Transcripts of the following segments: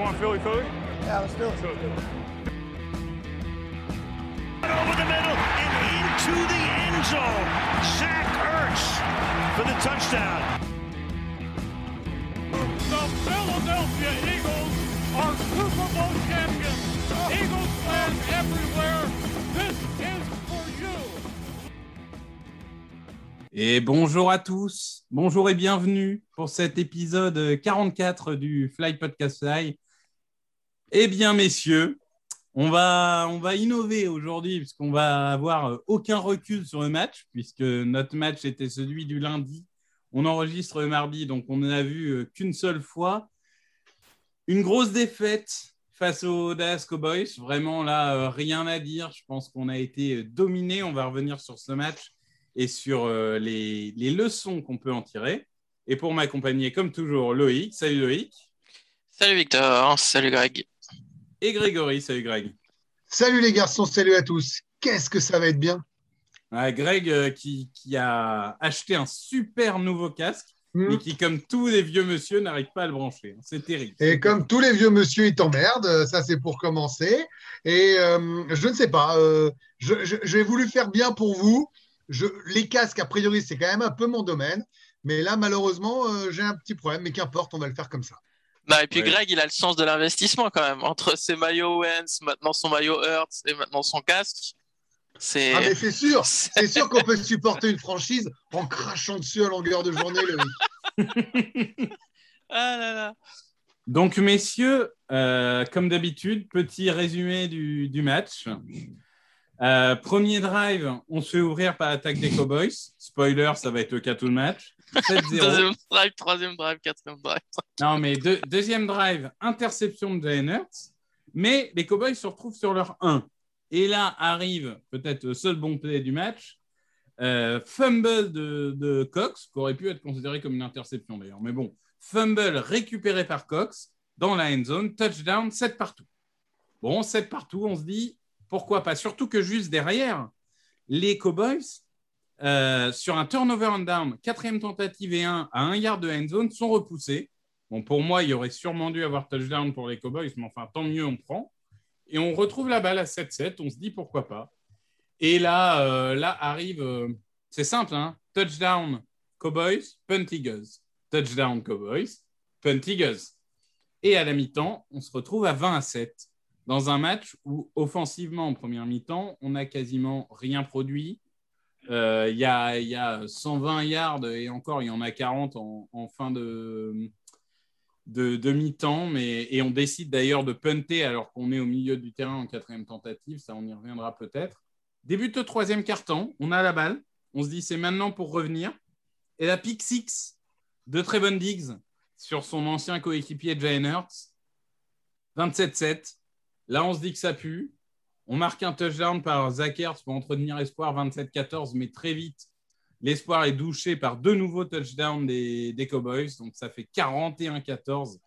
want Philly Philly? Yeah, let's do it. Over the middle and into the end zone. Zach Ertz for the touchdown. The Philadelphia Eagles are Super Bowl champions. Eagles fans everywhere, this is for you. Et bonjour à tous, bonjour et bienvenue pour cet épisode 44 du Fly Podcast Fly. Eh bien, messieurs, on va, on va innover aujourd'hui puisqu'on va avoir aucun recul sur le match puisque notre match était celui du lundi. On enregistre le mardi, donc on n'a vu qu'une seule fois. Une grosse défaite face aux Dallas Cowboys. Vraiment, là, euh, rien à dire. Je pense qu'on a été dominé. On va revenir sur ce match et sur euh, les, les leçons qu'on peut en tirer. Et pour m'accompagner, comme toujours, Loïc. Salut Loïc. Salut Victor, salut Greg. Et Grégory. Salut Greg. Salut les garçons, salut à tous. Qu'est-ce que ça va être bien? Ouais, Greg euh, qui, qui a acheté un super nouveau casque, Hmm. mais qui, comme tous les vieux monsieur, n'arrive pas à le brancher. C'est terrible. Et comme tous les vieux monsieur, ils t'emmerdent. euh, Ça, c'est pour commencer. Et euh, je ne sais pas. euh, J'ai voulu faire bien pour vous. Je, les casques, a priori, c'est quand même un peu mon domaine. Mais là, malheureusement, euh, j'ai un petit problème. Mais qu'importe, on va le faire comme ça. Bah, et puis Ouais. Greg, il a le sens de l'investissement quand même. Entre ses maillots Wentz, maintenant son maillot Hurts et maintenant son casque. C'est. Ah, mais c'est sûr. c'est- sûr qu'on peut supporter une franchise en crachant dessus à longueur de journée. Loïc. Ah là là. Donc, messieurs, euh, comme d'habitude, petit résumé du, du match. Euh, premier drive, on se fait ouvrir par l'attaque des Cowboys. Spoiler, ça va être le cas tout le match. 7-0. Deuxième drive, troisième drive, quatrième drive. Non, mais deux- deuxième drive, interception de Jalen Hurts. Mais les Cowboys se retrouvent sur leur 1. Et là arrive peut-être le seul bon play du match. euh, fumble de, de Cox, qui aurait pu être considéré comme une interception d'ailleurs. Mais bon, fumble récupéré par Cox dans la end zone, touchdown, 7 partout. Bon, 7 partout, on se dit pourquoi pas? Surtout que juste derrière, les Cowboys, euh, sur un turnover and down, quatrième tentative et 1 à 1 yard de end zone, sont repoussés. Bon, pour moi, il aurait sûrement dû avoir touchdown pour les Cowboys, mais enfin, tant mieux, on prend. Et on retrouve la balle à 7-7. On se dit pourquoi pas. Et là, euh, là arrive, euh, c'est simple, hein, touchdown Cowboys, punt Eagles. Touchdown Cowboys, punt Eagles. Et à la mi-temps, on se retrouve à 20 à 7 dans un match où, offensivement, en première mi-temps, on n'a quasiment rien produit. Euh, Il y, a, il y a 120 yards et encore, il y en a 40 en, fin de, de, de mi-temps. Et on décide d'ailleurs de punter alors qu'on est au milieu du terrain en quatrième tentative. Ça, on y reviendra peut-être. Débute le troisième quart-temps. On a la balle. On se dit c'est maintenant pour revenir. Et la pick six de Trevon Diggs sur son ancien coéquipier Jalen Hurts. 27-7. Là, on se dit que ça pue. On marque un touchdown par Zach Ertz pour entretenir espoir 27-14, mais très vite, l'espoir est douché par deux nouveaux touchdowns des, Cowboys. Donc, ça fait 41-14.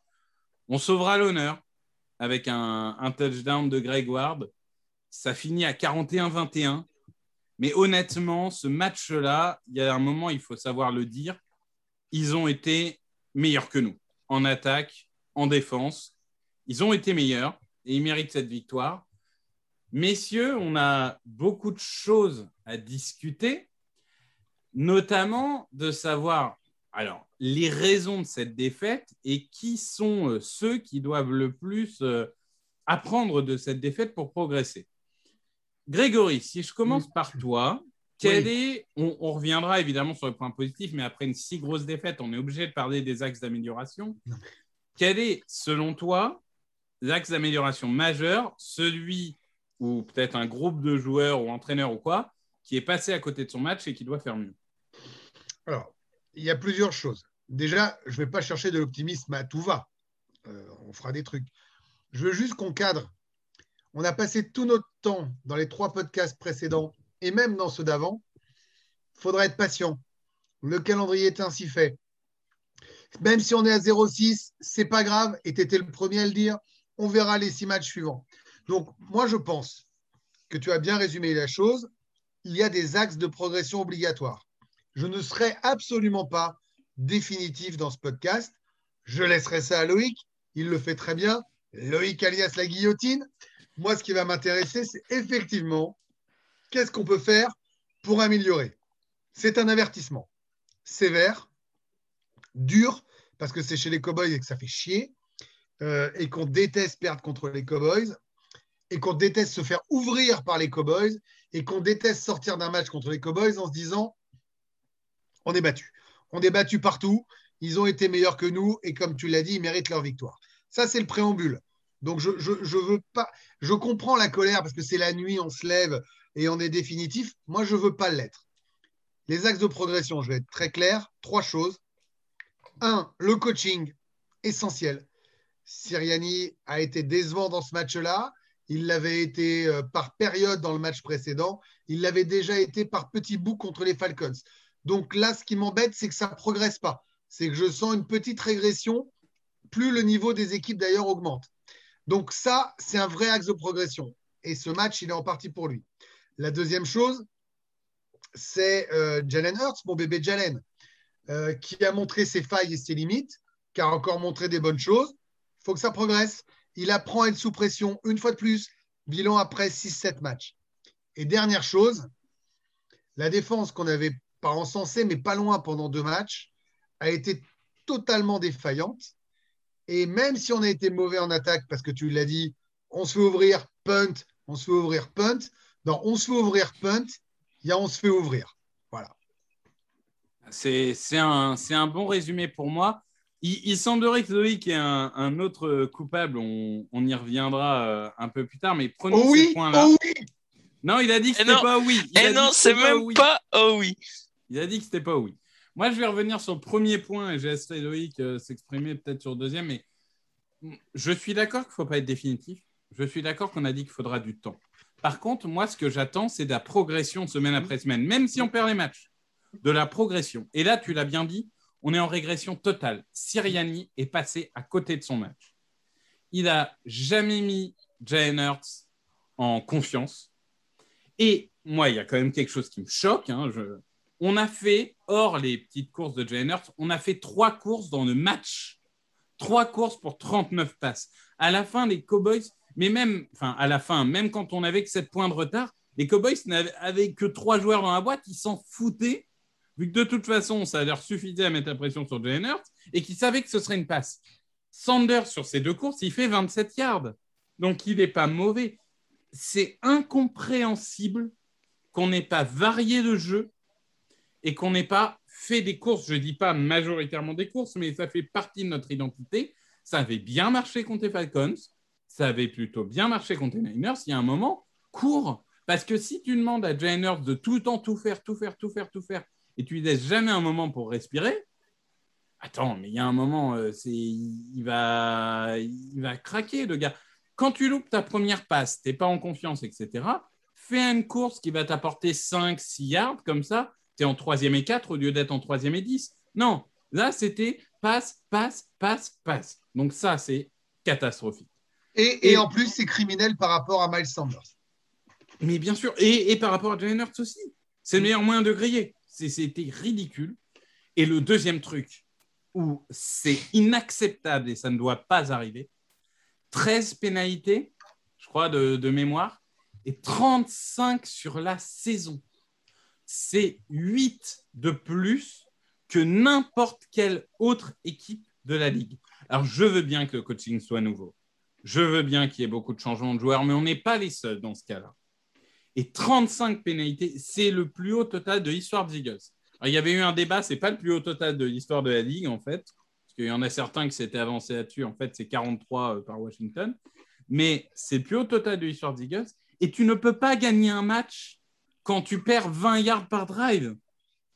On sauvera l'honneur avec un, un touchdown de Greg Ward. Ça finit à 41-21. Mais honnêtement, ce match-là, il y a un moment, il faut savoir le dire, ils ont été meilleurs que nous en attaque, en défense. Ils ont été meilleurs et ils méritent cette victoire. Messieurs, on a beaucoup de choses à discuter, notamment de savoir alors les raisons de cette défaite et qui sont euh, ceux qui doivent le plus euh, apprendre de cette défaite pour progresser. Grégory, si je commence par toi, quel est, on, on reviendra évidemment sur le point positif, mais après une si grosse défaite, on est obligé de parler des axes d'amélioration. Quel est, selon toi, l'axe d'amélioration majeur, celui ou peut-être un groupe de joueurs ou entraîneurs ou quoi, qui est passé à côté de son match et qui doit faire mieux Alors, il y a plusieurs choses. Déjà, je ne vais pas chercher de l'optimisme à tout va. Euh, on fera des trucs. Je veux juste qu'on cadre. On a passé tout notre temps dans les trois podcasts précédents et même dans ceux d'avant. Il faudra être patient. Le calendrier est ainsi fait. Même si on est à 0-6, c'est pas grave. Et tu étais le premier à le dire. On verra les six matchs suivants. Donc, moi, je pense que tu as bien résumé la chose. Il y a des axes de progression obligatoires. Je ne serai absolument pas définitif dans ce podcast. Je laisserai ça à Loïc. Il le fait très bien. Loïc alias la guillotine. Moi, ce qui va m'intéresser, c'est effectivement qu'est-ce qu'on peut faire pour améliorer? C'est un avertissement sévère, dur, parce que c'est chez les Cowboys et que ça fait chier, euh, et qu'on déteste perdre contre les Cowboys, et qu'on déteste se faire ouvrir par les Cowboys, et qu'on déteste sortir d'un match contre les Cowboys en se disant on est battu. On est battu partout, ils ont été meilleurs que nous, et comme tu l'as dit, ils méritent leur victoire. Ça, c'est le préambule. Donc, je, je, veux pas. Je comprends la colère parce que c'est la nuit, on se lève et on est définitif. Moi, je veux pas l'être. Les axes de progression, je vais être très clair. Trois choses. Un, le coaching, essentiel. Siriani a été décevant dans ce match-là. Il l'avait été euh, par période dans le match précédent. Il l'avait déjà été par petits bouts contre les Falcons. Donc là, ce qui m'embête, c'est que ça ne progresse pas. C'est que je sens une petite régression, plus le niveau des équipes d'ailleurs augmente. Donc ça, c'est un vrai axe de progression. Et ce match, il est en partie pour lui. La deuxième chose, c'est euh, Jalen Hurts, mon bébé Jalen, euh, qui a montré ses failles et ses limites, qui a encore montré des bonnes choses. Il faut que ça progresse. Il apprend à être sous pression une fois de plus, bilan après 6-7 matchs. Et dernière chose, la défense qu'on avait pas encensée, mais pas loin pendant deux matchs, a été totalement défaillante. Et même si on a été mauvais en attaque, parce que tu l'as dit, on se fait ouvrir punt, on se fait ouvrir punt. Non, on se fait ouvrir punt, il y a on se fait ouvrir. Voilà. C'est un, un, bon résumé pour moi. Il, il semblerait que Loïc ait un, un autre coupable. On, on, y reviendra euh, un peu plus tard, mais prenons oh oui, ces points-là. Oh oui non, il a dit que c'était pas oui. Il Et non, c'est même oui. pas oh oui. Il a dit que c'était pas oui. Moi, je vais revenir sur le premier point et j'ai laissé Loïc euh, s'exprimer peut-être sur le deuxième, mais je suis d'accord qu'il ne faut pas être définitif. Je suis d'accord qu'on a dit qu'il faudra du temps. Par contre, moi, ce que j'attends, c'est de la progression semaine après semaine, même si on perd les matchs. De la progression. Et là, tu l'as bien dit, on est en régression totale. Siriani est passé à côté de son match. Il n'a jamais mis Jalen Hurts en confiance. Et moi, il y a quand même quelque chose qui me choque. Hein. On a fait, hors les petites courses de Jalen Hurts, on a fait trois courses dans le match. Trois courses pour 39 passes. À la fin, les Cowboys, mais même, enfin, à la fin, même quand on avait que 7 points de retard, les Cowboys n'avaient que trois joueurs dans la boîte, ils s'en foutaient, vu que de toute façon, ça leur suffisait à mettre la pression sur Jalen Hurts et qu'ils savaient que ce serait une passe. Sanders, sur ces deux courses, il fait 27 yards. Donc, il n'est pas mauvais. C'est incompréhensible qu'on n'ait pas varié de jeu et qu'on n'ait pas fait des courses. Je ne dis pas majoritairement des courses, mais ça fait partie de notre identité. Ça avait bien marché contre les Falcons. Ça avait plutôt bien marché contre les Niners. Il y a un moment, cours. Parce que si tu demandes à Jalen Hurts de tout le temps tout faire, tout faire, tout faire, tout faire, et tu lui laisses jamais un moment pour respirer, attends, mais il y a un moment, euh, c'est, il, va, il va craquer, le gars. Quand tu loupes ta première passe, tu n'es pas en confiance, etc., fais une course qui va t'apporter 5, 6 yards, comme ça, tu es en troisième et 4 au lieu d'être en troisième et 10. Non, là, c'était passe, passe, passe, passe. Donc ça, c'est catastrophique. Et, et, et, en plus, c'est criminel par rapport à Miles Sanders. Mais bien sûr, et, et par rapport à Jalen Hurts aussi. C'est le meilleur moyen de griller. C'était ridicule. Et le deuxième truc, où c'est inacceptable et ça ne doit pas arriver, 13 pénalités, je crois, de, mémoire, et 35 sur la saison. C'est 8 de plus que n'importe quelle autre équipe de la ligue. Alors, je veux bien que le coaching soit nouveau. Je veux bien qu'il y ait beaucoup de changements de joueurs, mais on n'est pas les seuls dans ce cas-là. Et 35 pénalités, c'est le plus haut total de l'histoire des Eagles. Il y avait eu un débat, c'est pas le plus haut total de l'histoire de la ligue, en fait, parce qu'il y en a certains qui s'étaient avancés là-dessus. En fait, c'est 43 par Washington. Mais c'est le plus haut total de l'histoire des Eagles. Et tu ne peux pas gagner un match quand tu perds 20 yards par drive.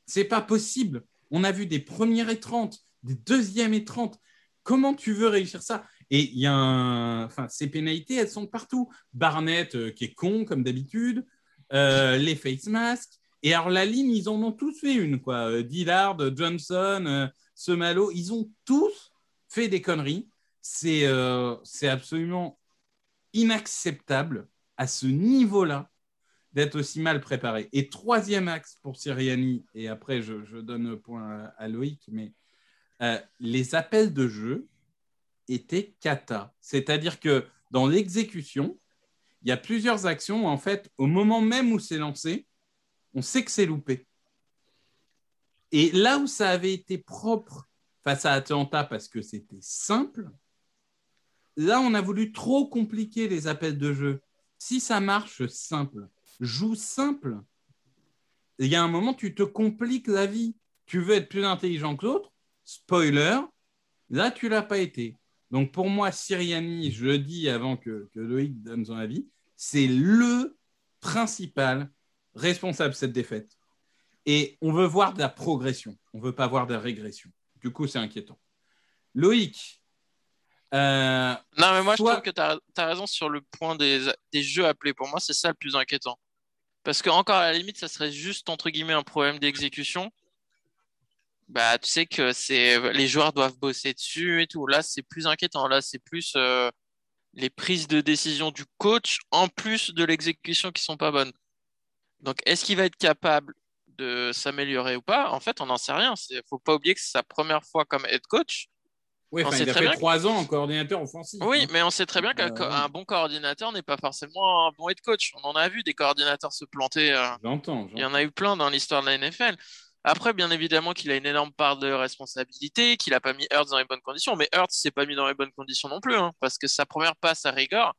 C'est pas possible. On a vu des premières et 30, des deuxièmes et 30. Comment tu veux réussir ça? Et il y a enfin, ces pénalités, elles sont partout. Barnett, euh, qui est con, comme d'habitude, euh, les face masks. Et alors, la ligne, ils en ont tous fait une. Quoi. Euh, Dillard, Johnson, Semalo, ils ont tous fait des conneries. C'est euh, absolument inacceptable à ce niveau-là d'être aussi mal préparé. Et troisième axe pour Siriani, et après je, donne le point à, Loïc, mais les appels de jeu était cata. C'est-à-dire que dans l'exécution, il y a plusieurs actions en fait, au moment même où c'est lancé, on sait que c'est loupé. Et là où ça avait été propre face à Atlanta parce que c'était simple, là, on a voulu trop compliquer les appels de jeu. Si ça marche simple, joue simple, il y a un moment, tu te compliques la vie. Tu veux être plus intelligent que l'autre? Spoiler, là, tu l'as pas été. Donc pour moi, Siriani, je le dis avant que, que Loïc donne son avis, c'est le principal responsable de cette défaite. Et on veut voir de la progression, on ne veut pas voir de la régression. Du coup, c'est inquiétant. Loïc. euh, Non, mais moi, je trouve que tu as, raison sur le point des, des jeux appelés. Pour moi, c'est ça le plus inquiétant. Parce que, encore à la limite, ça serait juste, entre guillemets, un problème d'exécution. Bah, tu sais que c'est les joueurs doivent bosser dessus et tout. Là, c'est plus inquiétant. Là, c'est plus euh, les prises de décision du coach en plus de l'exécution qui sont pas bonnes. Donc, est-ce qu'il va être capable de s'améliorer ou pas? En fait, on n'en sait rien. Il faut pas oublier que c'est sa première fois comme head coach. oui, On enfin, sait il a très fait trois ans en coordinateur offensif. Oui, hein. mais on sait très bien qu'un Euh, bon coordinateur n'est pas forcément un bon head coach. On en a vu des coordinateurs se planter. euh, J'entends. il y en a eu plein dans l'histoire de la NFL. Après, bien évidemment qu'il a une énorme part de responsabilité, qu'il n'a pas mis Hurts dans les bonnes conditions. Mais Hurts s'est pas mis dans les bonnes conditions non plus, hein, parce que sa première passe à rigueur.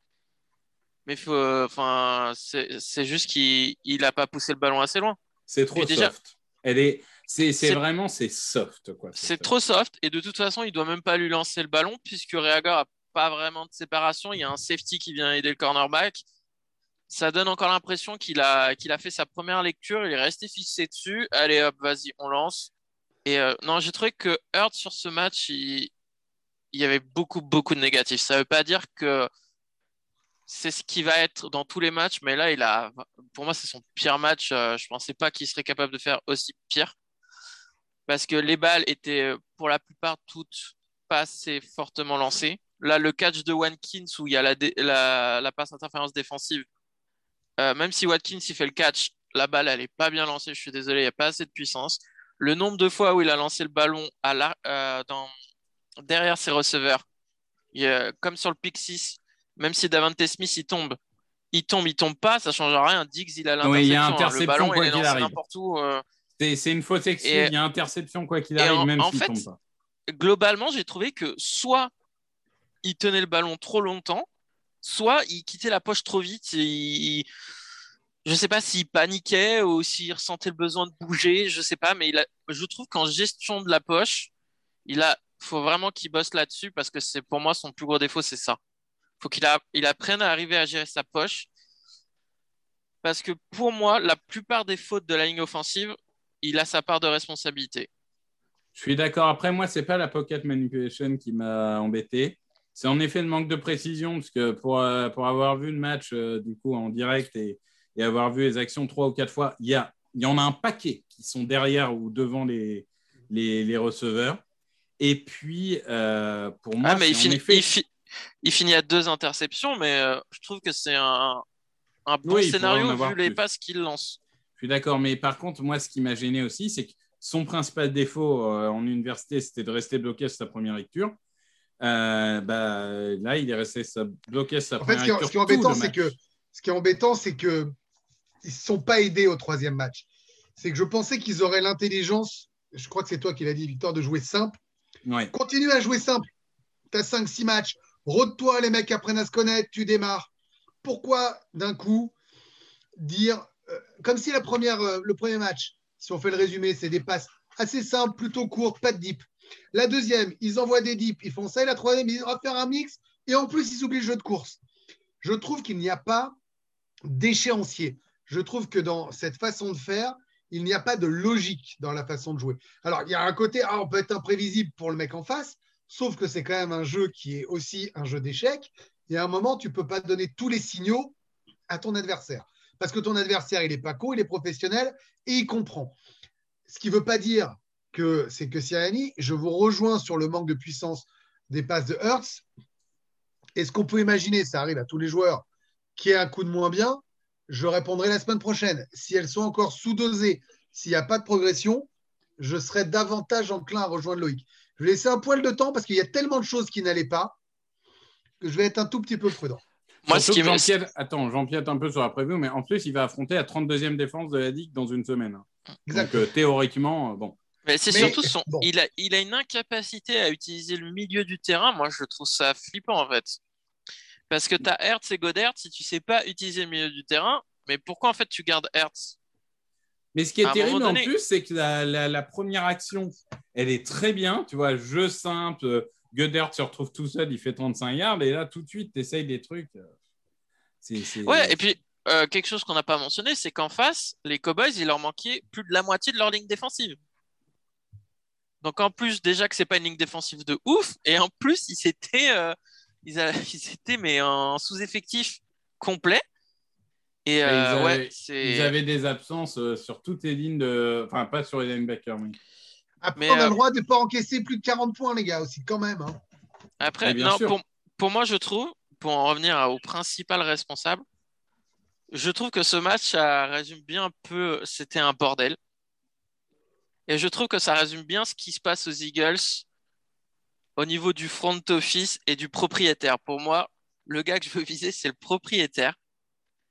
Mais faut, euh, enfin, c'est c'est juste qu'il n'a pas poussé le ballon assez loin. C'est trop déjà- soft. Elle est, c'est, vraiment, c'est soft quoi. C'est trop soft et de toute façon, il doit même pas lui lancer le ballon puisque Reagor a pas vraiment de séparation. Il y a un safety qui vient aider le cornerback. Ça donne encore l'impression qu'il a, qu'il a fait sa première lecture, il est resté fixé dessus. Allez hop, vas-y, on lance. Et euh, non, j'ai trouvé que Hurt sur ce match, il, y avait beaucoup, beaucoup de négatifs. Ça veut pas dire que c'est ce qui va être dans tous les matchs, mais là, il a, pour moi, c'est son pire match. Euh, Je pensais pas qu'il serait capable de faire aussi pire parce que les balles étaient pour la plupart toutes pas assez fortement lancées. Là, le catch de Watkins où il y a la, la, la passe interférence défensive, euh, même si Watkins il fait le catch, la balle elle est pas bien lancée. Je suis désolé, il n'y a pas assez de puissance. Le nombre de fois où il a lancé le ballon à la- euh, dans, derrière ses receveurs, il comme sur le pick 6, même si Davante Smith il tombe, il tombe, il tombe pas, ça change rien. Diggs il a l'interception. Oui, il y a hein. interception, le ballon quoi il est lancé n'importe où. euh, C'est, une excuse. Et- Il y a interception quoi qu'il arrive, en- même en s'il fait, tombe pas. globalement, j'ai trouvé que soit il tenait le ballon trop longtemps, soit il quittait la poche trop vite. Il... Je sais pas s'il paniquait ou s'il ressentait le besoin de bouger, je sais pas, mais il je trouve qu'en gestion de la poche, il faut vraiment qu'il bosse là-dessus parce que c'est pour moi son plus gros défaut, c'est ça. Faut qu'il il apprenne à arriver à gérer sa poche. Parce que pour moi, la plupart des fautes de la ligne offensive, il a sa part de responsabilité. Je suis d'accord. Après, moi, c'est pas la pocket manipulation qui m'a embêté. C'est en effet le manque de précision, parce que pour, euh, pour avoir vu le match euh, du coup en direct et, et avoir vu les actions trois ou quatre fois, il y, a, y en a un paquet qui sont derrière ou devant les, les, les receveurs. Et puis, euh, pour moi, Ah, mais il finit, effet- il, fi- il finit à deux interceptions, mais je trouve que c'est un, un bon Oui, scénario vu les plus. passes qu'il lance. Je suis d'accord, mais par contre, moi, ce qui m'a gêné aussi, c'est que son principal défaut en université, c'était de rester bloqué sur sa première lecture. Euh, bah, là, il est resté bloqué sa En fait, première ce qui, est- embêtant, c'est que ce qui est embêtant, c'est que ils ne se sont pas aidés au troisième match. C'est que je pensais qu'ils auraient l'intelligence, je crois que c'est toi qui l'as dit, Victor, de jouer simple. Ouais. Continue à jouer simple. Tu as 5-6 matchs. Rôde-toi, les mecs apprennent à se connaître, tu démarres. Pourquoi d'un coup dire, euh, comme si la première, euh, le premier match, si on fait le résumé, c'est des passes assez simples, plutôt courtes, pas de dip. La deuxième, ils envoient des dips, ils font ça. La troisième, ils vont faire un mix. Et en plus, ils oublient le jeu de course. Je trouve qu'il n'y a pas d'échéancier. Je trouve que dans cette façon de faire, il n'y a pas de logique dans la façon de jouer. Alors, il y a un côté, ah, on peut être imprévisible pour le mec en face, sauf que c'est quand même un jeu qui est aussi un jeu d'échecs. Et à un moment, tu ne peux pas donner tous les signaux à ton adversaire. Parce que ton adversaire, il n'est pas con, il est professionnel et il comprend. Ce qui ne veut pas dire que c'est que Siriani, je vous rejoins sur le manque de puissance des passes de Hertz. Est-ce qu'on peut imaginer, ça arrive à tous les joueurs, qui ait un coup de moins bien Je répondrai la semaine prochaine. Si elles sont encore sous-dosées, s'il n'y a pas de progression, je serais davantage enclin à rejoindre Loïc. Je vais laisser un poil de temps parce qu'il y a tellement de choses qui n'allaient pas que je vais être un tout petit peu prudent. Moi, ce qui me... j'empiète- Attends, j'empiète un peu sur la preview, mais en plus, il va affronter la 32e défense de la Ligue dans une semaine. hein. Donc, Exactement. euh, théoriquement, euh, bon. Mais c'est surtout son. bon. Il, a, il a une incapacité à utiliser le milieu du terrain. Moi, je trouve ça flippant, en fait. Parce que tu as Hertz et Godert, si tu sais pas utiliser le milieu du terrain, mais pourquoi en fait tu gardes Hertz? Mais ce qui est À terrible en plus, c'est que la, la- la première action, elle est très bien. Tu vois, jeu simple, Goddard se retrouve tout seul, il fait 35 yards, et là, tout de suite, tu essayes des trucs. c'est- Ouais, et puis euh, quelque chose qu'on n'a pas mentionné, c'est qu'en face, les Cowboys, il leur manquait plus de la moitié de leur ligne défensive. Donc en plus, déjà que c'est pas une ligne défensive de ouf, et en plus, ils étaient, euh, ils, a- ils étaient mais en sous-effectif complet. Et euh, ils, avaient, ouais, c'est. ils avaient des absences euh, sur toutes les lignes de. Enfin, pas sur les linebackers, mais. Après, Mais, on a euh, le droit de ne pas encaisser plus de 40 points, les gars, aussi, quand même. hein. Après, Mais bien non, sûr. pour, pour moi, je trouve, pour en revenir à- au principal responsable, je trouve que ce match, ça résume bien un peu, c'était un bordel. Et je trouve que ça résume bien ce qui se passe aux Eagles au niveau du front office et du propriétaire. Pour moi, le gars que je veux viser, c'est le propriétaire.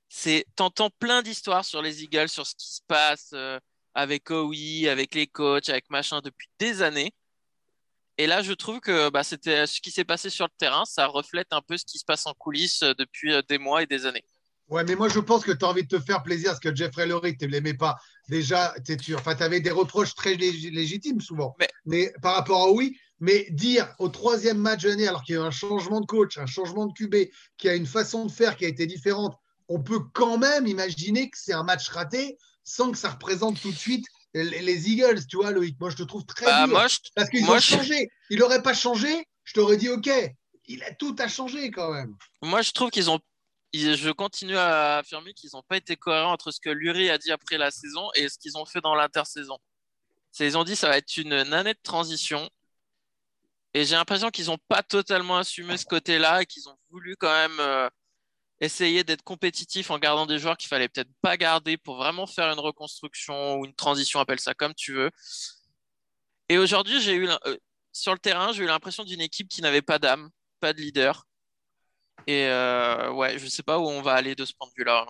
C'est, t'entends plein d'histoires sur les Eagles, sur ce qui se passe euh, avec OI, avec les coachs, avec machin depuis des années. Et là, je trouve que bah, c'était ce qui s'est passé sur le terrain, ça reflète un peu ce qui se passe en coulisses euh, depuis euh, des mois et des années. Ouais, mais moi, je pense que tu as envie de te faire plaisir parce que Jeffrey Lurie, tu ne l'aimais pas. Déjà, tu enfin, avais des reproches très lég- légitimes souvent. Mais- par rapport à oui, mais dire au troisième match de l'année, alors qu'il y a eu un changement de coach, un changement de QB, qui a une façon de faire qui a été différente, on peut quand même imaginer que c'est un match raté sans que ça représente tout de suite les, les Eagles, tu vois, Loïc. Moi, je te trouve très Bah, dur. moi, je- Parce qu'ils ont je- changé. Il n'aurait pas changé, je t'aurais dit OK. Il a tout à changer quand même. moi, je trouve qu'ils ont. Je continue à affirmer qu'ils n'ont pas été cohérents entre ce que Lurie a dit après la saison et ce qu'ils ont fait dans l'intersaison. Ils ont dit ça va être une, année de transition. Et j'ai l'impression qu'ils n'ont pas totalement assumé ce côté-là et qu'ils ont voulu quand même euh, essayer d'être compétitifs en gardant des joueurs qu'il fallait peut-être pas garder pour vraiment faire une reconstruction ou une transition, appelle ça comme tu veux. Et aujourd'hui, j'ai eu euh, sur le terrain, j'ai eu l'impression d'une équipe qui n'avait pas d'âme, pas de leader. Et euh, ouais, je sais pas où on va aller de ce point de vue-là.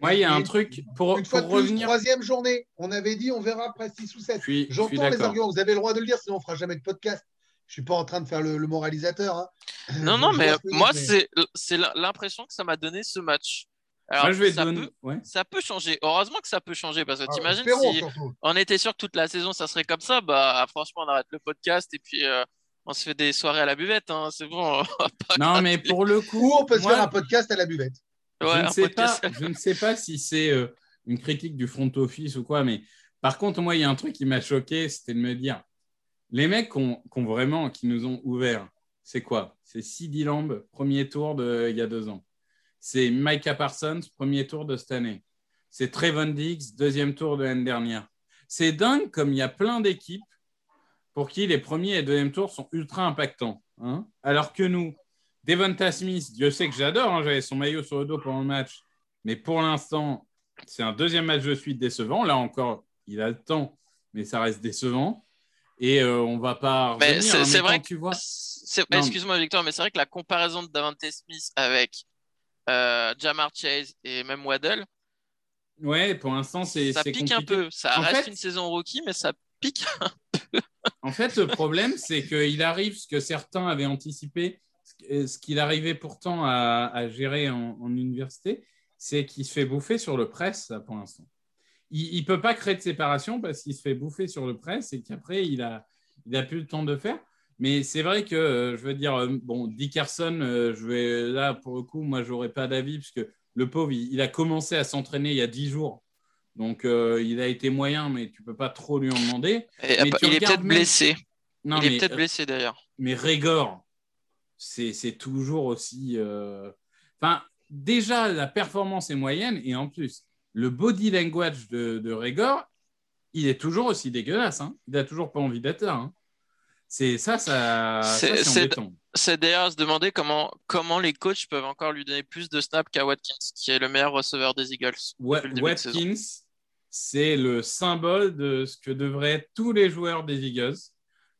Moi, il y a un Et truc pour, Une fois pour de plus, revenir. troisième journée. On avait dit, on verra après 6 ou 7. Je suis, je suis J'entends les arguments. Vous avez le droit de le dire, sinon on fera jamais de podcast. Je suis pas en train de faire le, le moralisateur. hein. Non, non, mais moi, mais- c'est c'est l'impression que ça m'a donné ce match. Alors, Moi, je vais ça, donner. peut, ouais. ça peut changer. Heureusement que ça peut changer parce que Ah, t'imagines si surtout. on était sûr que toute la saison ça serait comme ça, bah franchement, on arrête le podcast et puis euh, on se fait des soirées à la buvette. hein, c'est bon. Non, mais pour le Ou coup, on peut se moi, faire un podcast à la buvette. Ouais, je, ne sais pas, podcast. je ne sais pas si c'est euh, une critique du front office ou quoi, mais par contre, moi, il y a un truc qui m'a choqué, c'était de me dire, les mecs vraiment, qui nous ont ouvert, c'est quoi? C'est CD Lamb, premier tour de, il y a deux ans. C'est Micah Parsons, premier tour de cette année. C'est Trevon Diggs, deuxième tour de l'année dernière. C'est dingue comme il y a plein d'équipes pour qui les premiers et deuxième tours sont ultra impactants. hein. Alors que nous, Devonta Smith, Dieu sait que j'adore, hein, j'avais son maillot sur le dos pendant le match, mais pour l'instant, c'est un deuxième match de suite décevant. Là encore, il a le temps, mais ça reste décevant. Et euh, on va pas Mais c'est- hein, c'est mais vrai quand tu vois. C'est- Non, Excuse-moi, Victor, mais c'est vrai que la comparaison de Davante Smith avec euh, Jamar Chase et même Waddle, Ouais, pour l'instant, c'est ça c'est pique un peu. Ça En reste fait- une saison rookie, mais ça pique. En fait, le problème, c'est qu'il arrive ce que certains avaient anticipé, ce qu'il arrivait pourtant à, gérer en, université, c'est qu'il se fait bouffer sur le press là, pour l'instant. Il ne peut pas créer de séparation parce qu'il se fait bouffer sur le press et qu'après, il n'a il a plus le temps de faire. Mais c'est vrai que, euh, je veux dire, euh, bon, Dickerson, euh, je vais, là, pour le coup, moi, je n'aurais pas d'avis parce que le pauvre, il, il a commencé à s'entraîner il y a 10 jours. Donc, euh, il a été moyen, mais tu ne peux pas trop lui en demander. Et, Mais il est peut-être même- blessé. Non, il est peut-être euh, blessé d'ailleurs. mais Régor, c'est c'est toujours aussi. euh, Enfin, déjà, la performance est moyenne et en plus, le body language de, de Régor, il est toujours aussi dégueulasse. hein. Il n'a toujours pas envie d'être là. hein. C'est ça, ça, C'est- d'ailleurs à se demander comment, comment les coachs peuvent encore lui donner plus de snaps qu'à Watkins, qui est le meilleur receveur des Eagles. Wa-. Watkins, c'est le symbole de ce que devraient être tous les joueurs des Eagles,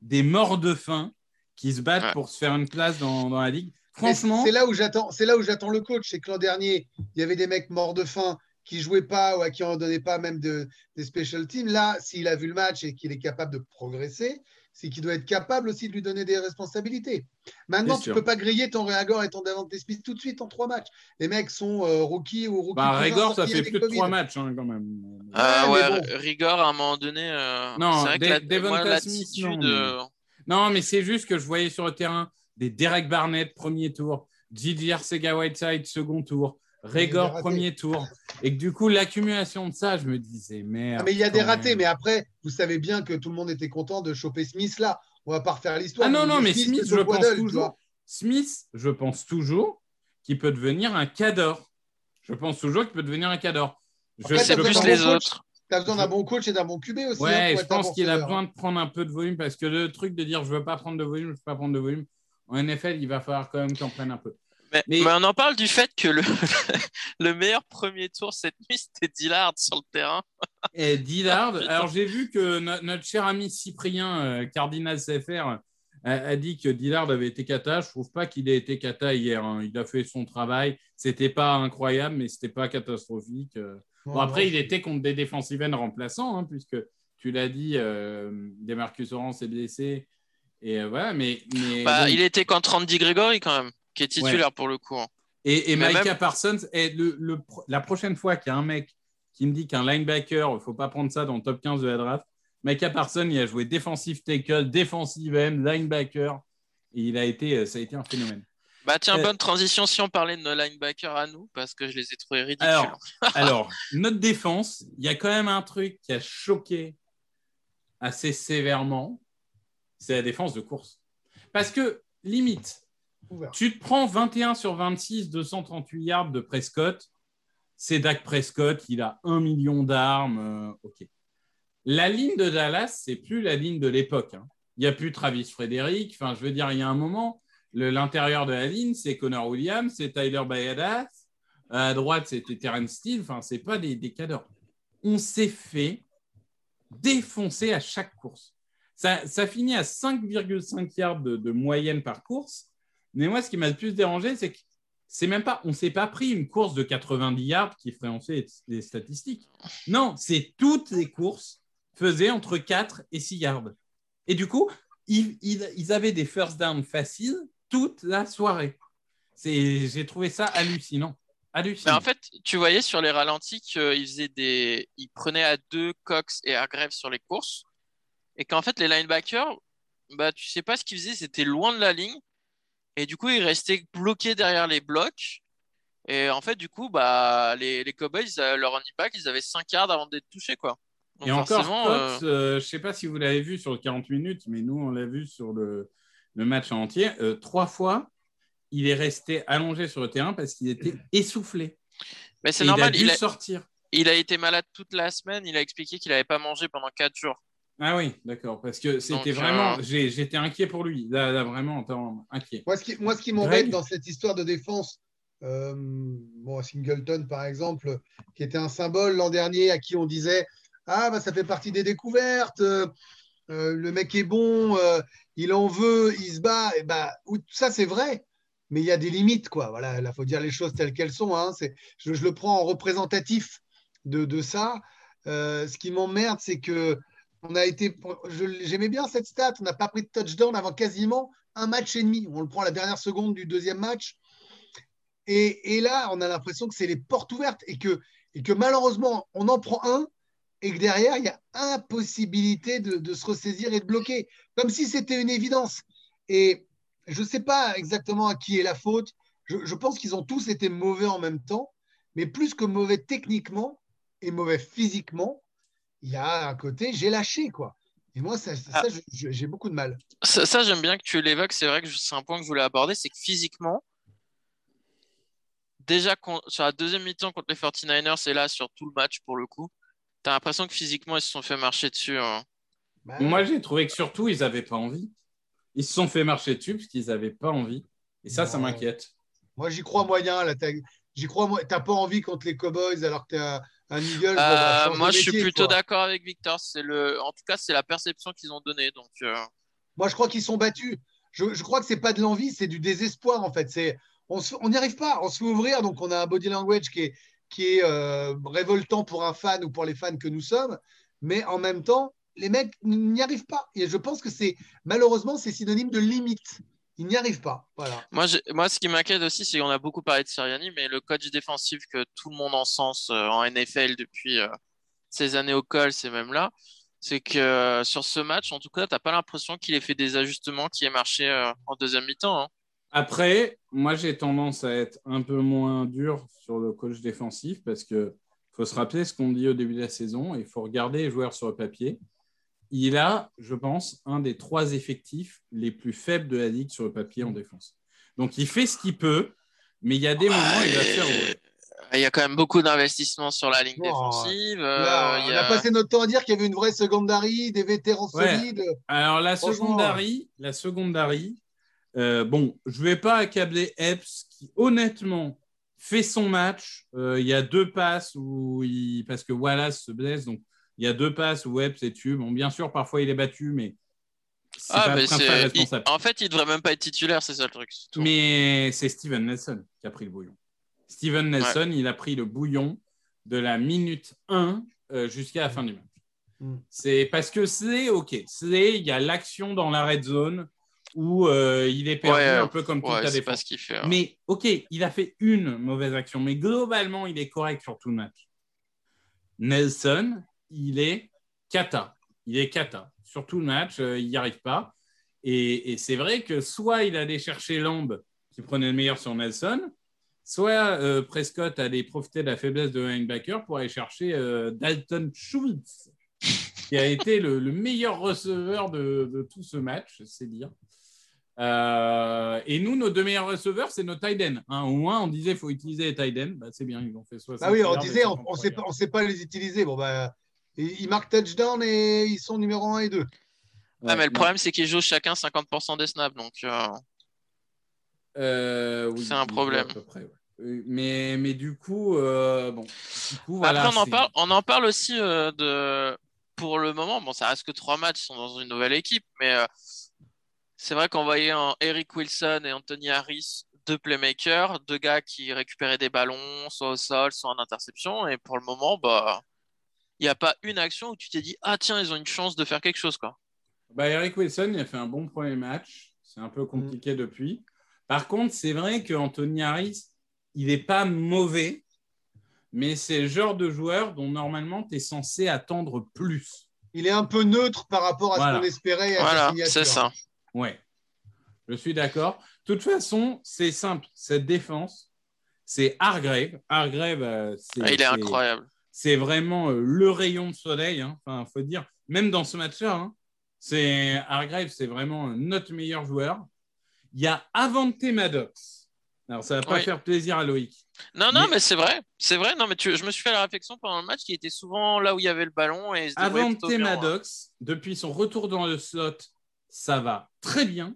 des morts de faim qui se battent Ouais. pour se faire une place dans, dans la ligue. Franchement, c'est là où j'attends, c'est là où j'attends le coach. C'est que l'an dernier, il y avait des mecs morts de faim qui jouaient pas ou à qui on ne donnait pas même de, des special teams. Là, s'il a vu le match et qu'il est capable de progresser, c'est qu'il doit être capable aussi de lui donner des responsabilités. Maintenant, tu sûr. peux pas griller ton Réagor et ton Davante Smith tout de suite en trois matchs. Les mecs sont euh, rookies ou rookies. bah, Régor, ça fait plus de trois matchs hein, quand même. Euh, Ouais, ouais, mais bon. Rigor, à un moment donné, euh, Non, c'est vrai que Da- la, Devonta moi, Smith, l'attitude. non, mais- euh, Non, mais c'est juste que je voyais sur le terrain des Derek Barnett, premier tour, Gigi Arcega Whiteside, second tour, Régor, premier tour. Et que du coup, l'accumulation de ça, je me disais, merde. Ah, mais il y a des ratés, même. mais après, vous savez bien que tout le monde était content de choper Smith là. On va pas refaire l'histoire. Ah non, non, mais Smith, je pense Waddle, toujours. Smith, je pense toujours qu'il peut devenir un cador. Je pense toujours qu'il peut devenir un cador. Je, besoin plus les bon autres. Tu as besoin d'un bon coach et d'un bon QB aussi. hein, Ouais, je pense qu'il a besoin de prendre un peu de volume parce que le truc de dire je veux pas prendre de volume, je veux pas prendre de volume, en NFL, il va falloir quand même qu'il en prenne un peu. Mais, Mais- mais on en parle du fait que le, le meilleur premier tour cette nuit, c'était Dillard sur le terrain. Et Dillard, alors j'ai vu que no- notre cher ami Cyprien euh, Cardinal CFR a, a dit que Dillard avait été cata. Je trouve pas qu'il ait été cata hier. hein. Il a fait son travail. C'était pas incroyable, mais c'était pas catastrophique. Euh, Bon, après, il était contre des défensive ends remplaçants, hein, puisque tu l'as dit, euh, Demarcus Orange est blessé. Et voilà, mais. mais Bah, il était contre Andy Gregory quand même, qui est titulaire pour le coup. hein. Et, et Micah même- Parsons, et le, la prochaine fois qu'il y a un mec qui me dit qu'un linebacker, il ne faut pas prendre ça dans le top 15 de la draft, Micah Parsons, il a joué defensive tackle, defensive end, linebacker, et il a été, euh, ça a été un phénomène. Bah tiens, Euh, bonne transition si on parlait de nos linebackers à nous, parce que je les ai trouvés ridicules. Alors, alors, notre défense, il y a quand même un truc qui a choqué assez sévèrement, c'est la défense de course. Parce que, limite, Tu te prends 21 sur 26, 238 yards de Prescott. C'est Dak Prescott, il a un million d'armes. euh. La ligne de Dallas, c'est plus la ligne de l'époque. hein. Il n'y a plus Travis Frédéric. Je veux dire, il y a un moment, l'intérieur de la ligne, c'est Connor Williams, c'est Tyler Bayadas. À droite, c'était Terrence Steele. Enfin, c'est pas des, cadors. On s'est fait défoncer à chaque course. Ça, finit à 5,5 yards de moyenne par course. Mais moi, ce qui m'a le plus dérangé, c'est que c'est même pas, on s'est pas pris une course de 90 yards qui ferait en fait les statistiques. Non, c'est toutes les courses faisaient entre 4 et 6 yards. Et du coup, ils, avaient des first down faciles toute la soirée. J'ai trouvé ça hallucinant. Mais Hallucinant. en fait, tu voyais sur les ralentis qu'ils faisaient des, ils prenaient à deux Cox et à Grève sur les courses, et qu'en fait les linebackers, bah tu sais pas ce qu'ils faisaient, c'était loin de la ligne, et du coup ils restaient bloqués derrière les blocs, et en fait du coup bah les, les Cowboys euh, leur running back ils avaient 5 yards avant d'être touchés quoi. Donc Et encore, euh, euh, je ne sais pas si vous l'avez vu sur le 40 minutes, mais nous, on l'a vu sur le, le match en entier. Trois fois, il est resté allongé sur le terrain parce qu'il était essoufflé. mais c'est normal, il a dû il a, sortir. il a été malade toute la semaine, il a expliqué qu'il avait pas mangé pendant 4 jours. Ah oui, d'accord. Parce que c'était Donc, vraiment. euh, j'ai- J'étais inquiet pour lui. Là, là, vraiment, attends, inquiet. Moi, ce qui, moi, ce qui m'embête Greg dans cette histoire de défense, euh, bon, Singleton, par exemple, qui était un symbole l'an dernier, à qui on disait Ah, bah, ça fait partie des découvertes, euh, euh, le mec est bon, euh, il en veut, il se bat. Et bah, ou- ça, c'est vrai, mais il y a des limites, quoi. Voilà, il faut dire les choses telles qu'elles sont. hein. C'est- Je, je le prends en représentatif de, de ça. Euh, ce qui m'emmerde, c'est que on a été, j'aimais bien cette stat, on n'a pas pris de touchdown avant quasiment un match et demi. On le prend à la dernière seconde du deuxième match. Et, là, on a l'impression que c'est les portes ouvertes et que, malheureusement, on en prend un et que derrière, il y a impossibilité de, se ressaisir et de bloquer, comme si c'était une évidence. Et je ne sais pas exactement à qui est la faute. Je pense qu'ils ont tous été mauvais en même temps, mais plus que mauvais techniquement et mauvais physiquement, il y a un côté, j'ai lâché, quoi. Et moi, ça, ça, Ah. j'ai beaucoup de mal. Ça, ça, j'aime bien que tu l'évoques. C'est vrai que c'est un point que je voulais aborder. C'est que physiquement, déjà sur la deuxième mi-temps contre les 49ers et là sur tout le match pour le coup, tu as l'impression que physiquement ils se sont fait marcher dessus. hein. Bah, Moi, j'ai trouvé que surtout, ils n'avaient pas envie. Ils se sont fait marcher dessus parce qu'ils n'avaient pas envie. Et ça, ça Non. m'inquiète. Moi, j'y crois moyen. Là, j'y crois. mo- T'as pas envie contre les Cowboys alors que t'es un, bah, Euh, moi, je suis plutôt d'accord avec Victor. C'est le, en tout cas, c'est la perception qu'ils ont donnée. Donc, euh, Moi, je crois qu'ils sont battus. je, je crois que c'est pas de l'envie, c'est du désespoir en fait. C'est on n'y arrive pas, on se fait ouvrir, donc on a un body language qui est, qui est euh, révoltant pour un fan ou pour les fans que nous sommes, mais en même temps, les mecs n'y arrivent pas. Et je pense que c'est malheureusement c'est synonyme de limite. Ils n'y arrivent pas. Voilà. Moi, ce qui m'inquiète aussi, c'est qu'on a beaucoup parlé de Sirianni, mais le coach défensif que tout le monde encense euh, en NFL depuis euh, ces années au col, c'est même là, c'est que euh, sur ce match, en tout cas, t'as pas l'impression qu'il ait fait des ajustements qui aient marché euh, en deuxième mi-temps. hein. Après, moi, j'ai tendance à être un peu moins dur sur le coach défensif parce que faut se rappeler ce qu'on dit au début de la saison et il faut regarder les joueurs sur le papier. Il a, je pense, un des trois effectifs les plus faibles de la ligue sur le papier en défense. Donc, il fait ce qu'il peut, mais il y a des moments où il va faire. Il y a quand même beaucoup d'investissements sur la ligne Oh, défensive. euh, Là, il y On a a- passé notre temps à dire qu'il y avait une vraie secondary, des vétérans Ouais. solides. Alors, la secondary, la secondary euh, bon, je ne vais pas accabler Epps qui, honnêtement, fait son match. Euh, il y a deux passes où il. Parce que Wallace se blesse, donc il y a deux passes où Epps est tué. Bon, bien sûr, parfois il est battu, mais. C'est Ah, pas le responsable. il- En fait, il devrait même pas être titulaire, c'est ça le truc. tout. Mais c'est Steven Nelson qui a pris le bouillon. Steven Nelson, il a pris le bouillon de la minute 1 euh, jusqu'à la fin du match. Mm. C'est parce que c'est OK. C'est il y a l'action dans la red zone où euh, il est perdu Ouais, un peu comme toute Ouais, la défense. ce qu'il fait. hein. Mais OK, il a fait une mauvaise action, mais globalement, il est correct sur tout le match. Nelson, il est cata. Il est cata. Sur tout le match, euh, il n'y arrive pas. Et, et c'est vrai que soit il allait chercher Lamb, qui prenait le meilleur sur Nelson, soit euh, Prescott allait profiter de la faiblesse de linebacker pour aller chercher euh, Dalton Schultz, qui a été le, le meilleur receveur de, de tout ce match, c'est dire. Euh, et nous, nos deux meilleurs receveurs, c'est nos tight ends. hein. Au moins, on disait qu'il faut utiliser les tight ends. Bah, c'est bien, ils ont fait 60. Ah oui, on disait, on 53 ne sait pas les utiliser. Bon, bah, ils ils marquent touchdown et ils sont numéro 1 et 2. Ah, Ouais, mais le non. problème, c'est qu'ils jouent chacun 50% des snaps. Donc, euh, Euh, oui, C'est un problème. à peu près, ouais. Euh, Mais, mais du coup, euh, bon, du coup, voilà, Après, on en, parle, on en parle aussi euh, de. Pour le moment, bon, ça reste que trois matchs, ils sont dans une nouvelle équipe, mais euh, c'est vrai qu'on voyait en Eric Wilson et Anthony Harris deux playmakers, deux gars qui récupéraient des ballons, soit au sol, soit en interception, et pour le moment, bah, il n'y a pas une action où tu t'es dit, ah tiens, ils ont une chance de faire quelque chose, quoi. Bah, Eric Wilson, il a fait un bon premier match. C'est un peu compliqué depuis. Par contre, c'est vrai qu'Anthony Harris, il n'est pas mauvais, mais c'est le genre de joueur dont normalement tu es censé attendre plus. Il est un peu neutre par rapport à Voilà. ce qu'on espérait à Voilà, c'est ça. Ouais, je suis d'accord. De toute façon, c'est simple. Cette défense, c'est Hargrave. Hargrave, euh, c'est Ah, il est c'est- incroyable. C'est vraiment euh, le rayon de soleil. hein. Enfin, faut dire, même dans ce match-là, hein, c'est Hargrave, c'est vraiment notre meilleur joueur. Il y a Avante Maddox. Alors, ça va pas Oui. faire plaisir à Loïc. Non, non, Mais- mais, c'est vrai. C'est vrai. Non, mais tu- je me suis fait la réflexion pendant le match qu'il était souvent là où il y avait le ballon et Avante hein. Maddox, depuis son retour dans le slot, ça va très bien.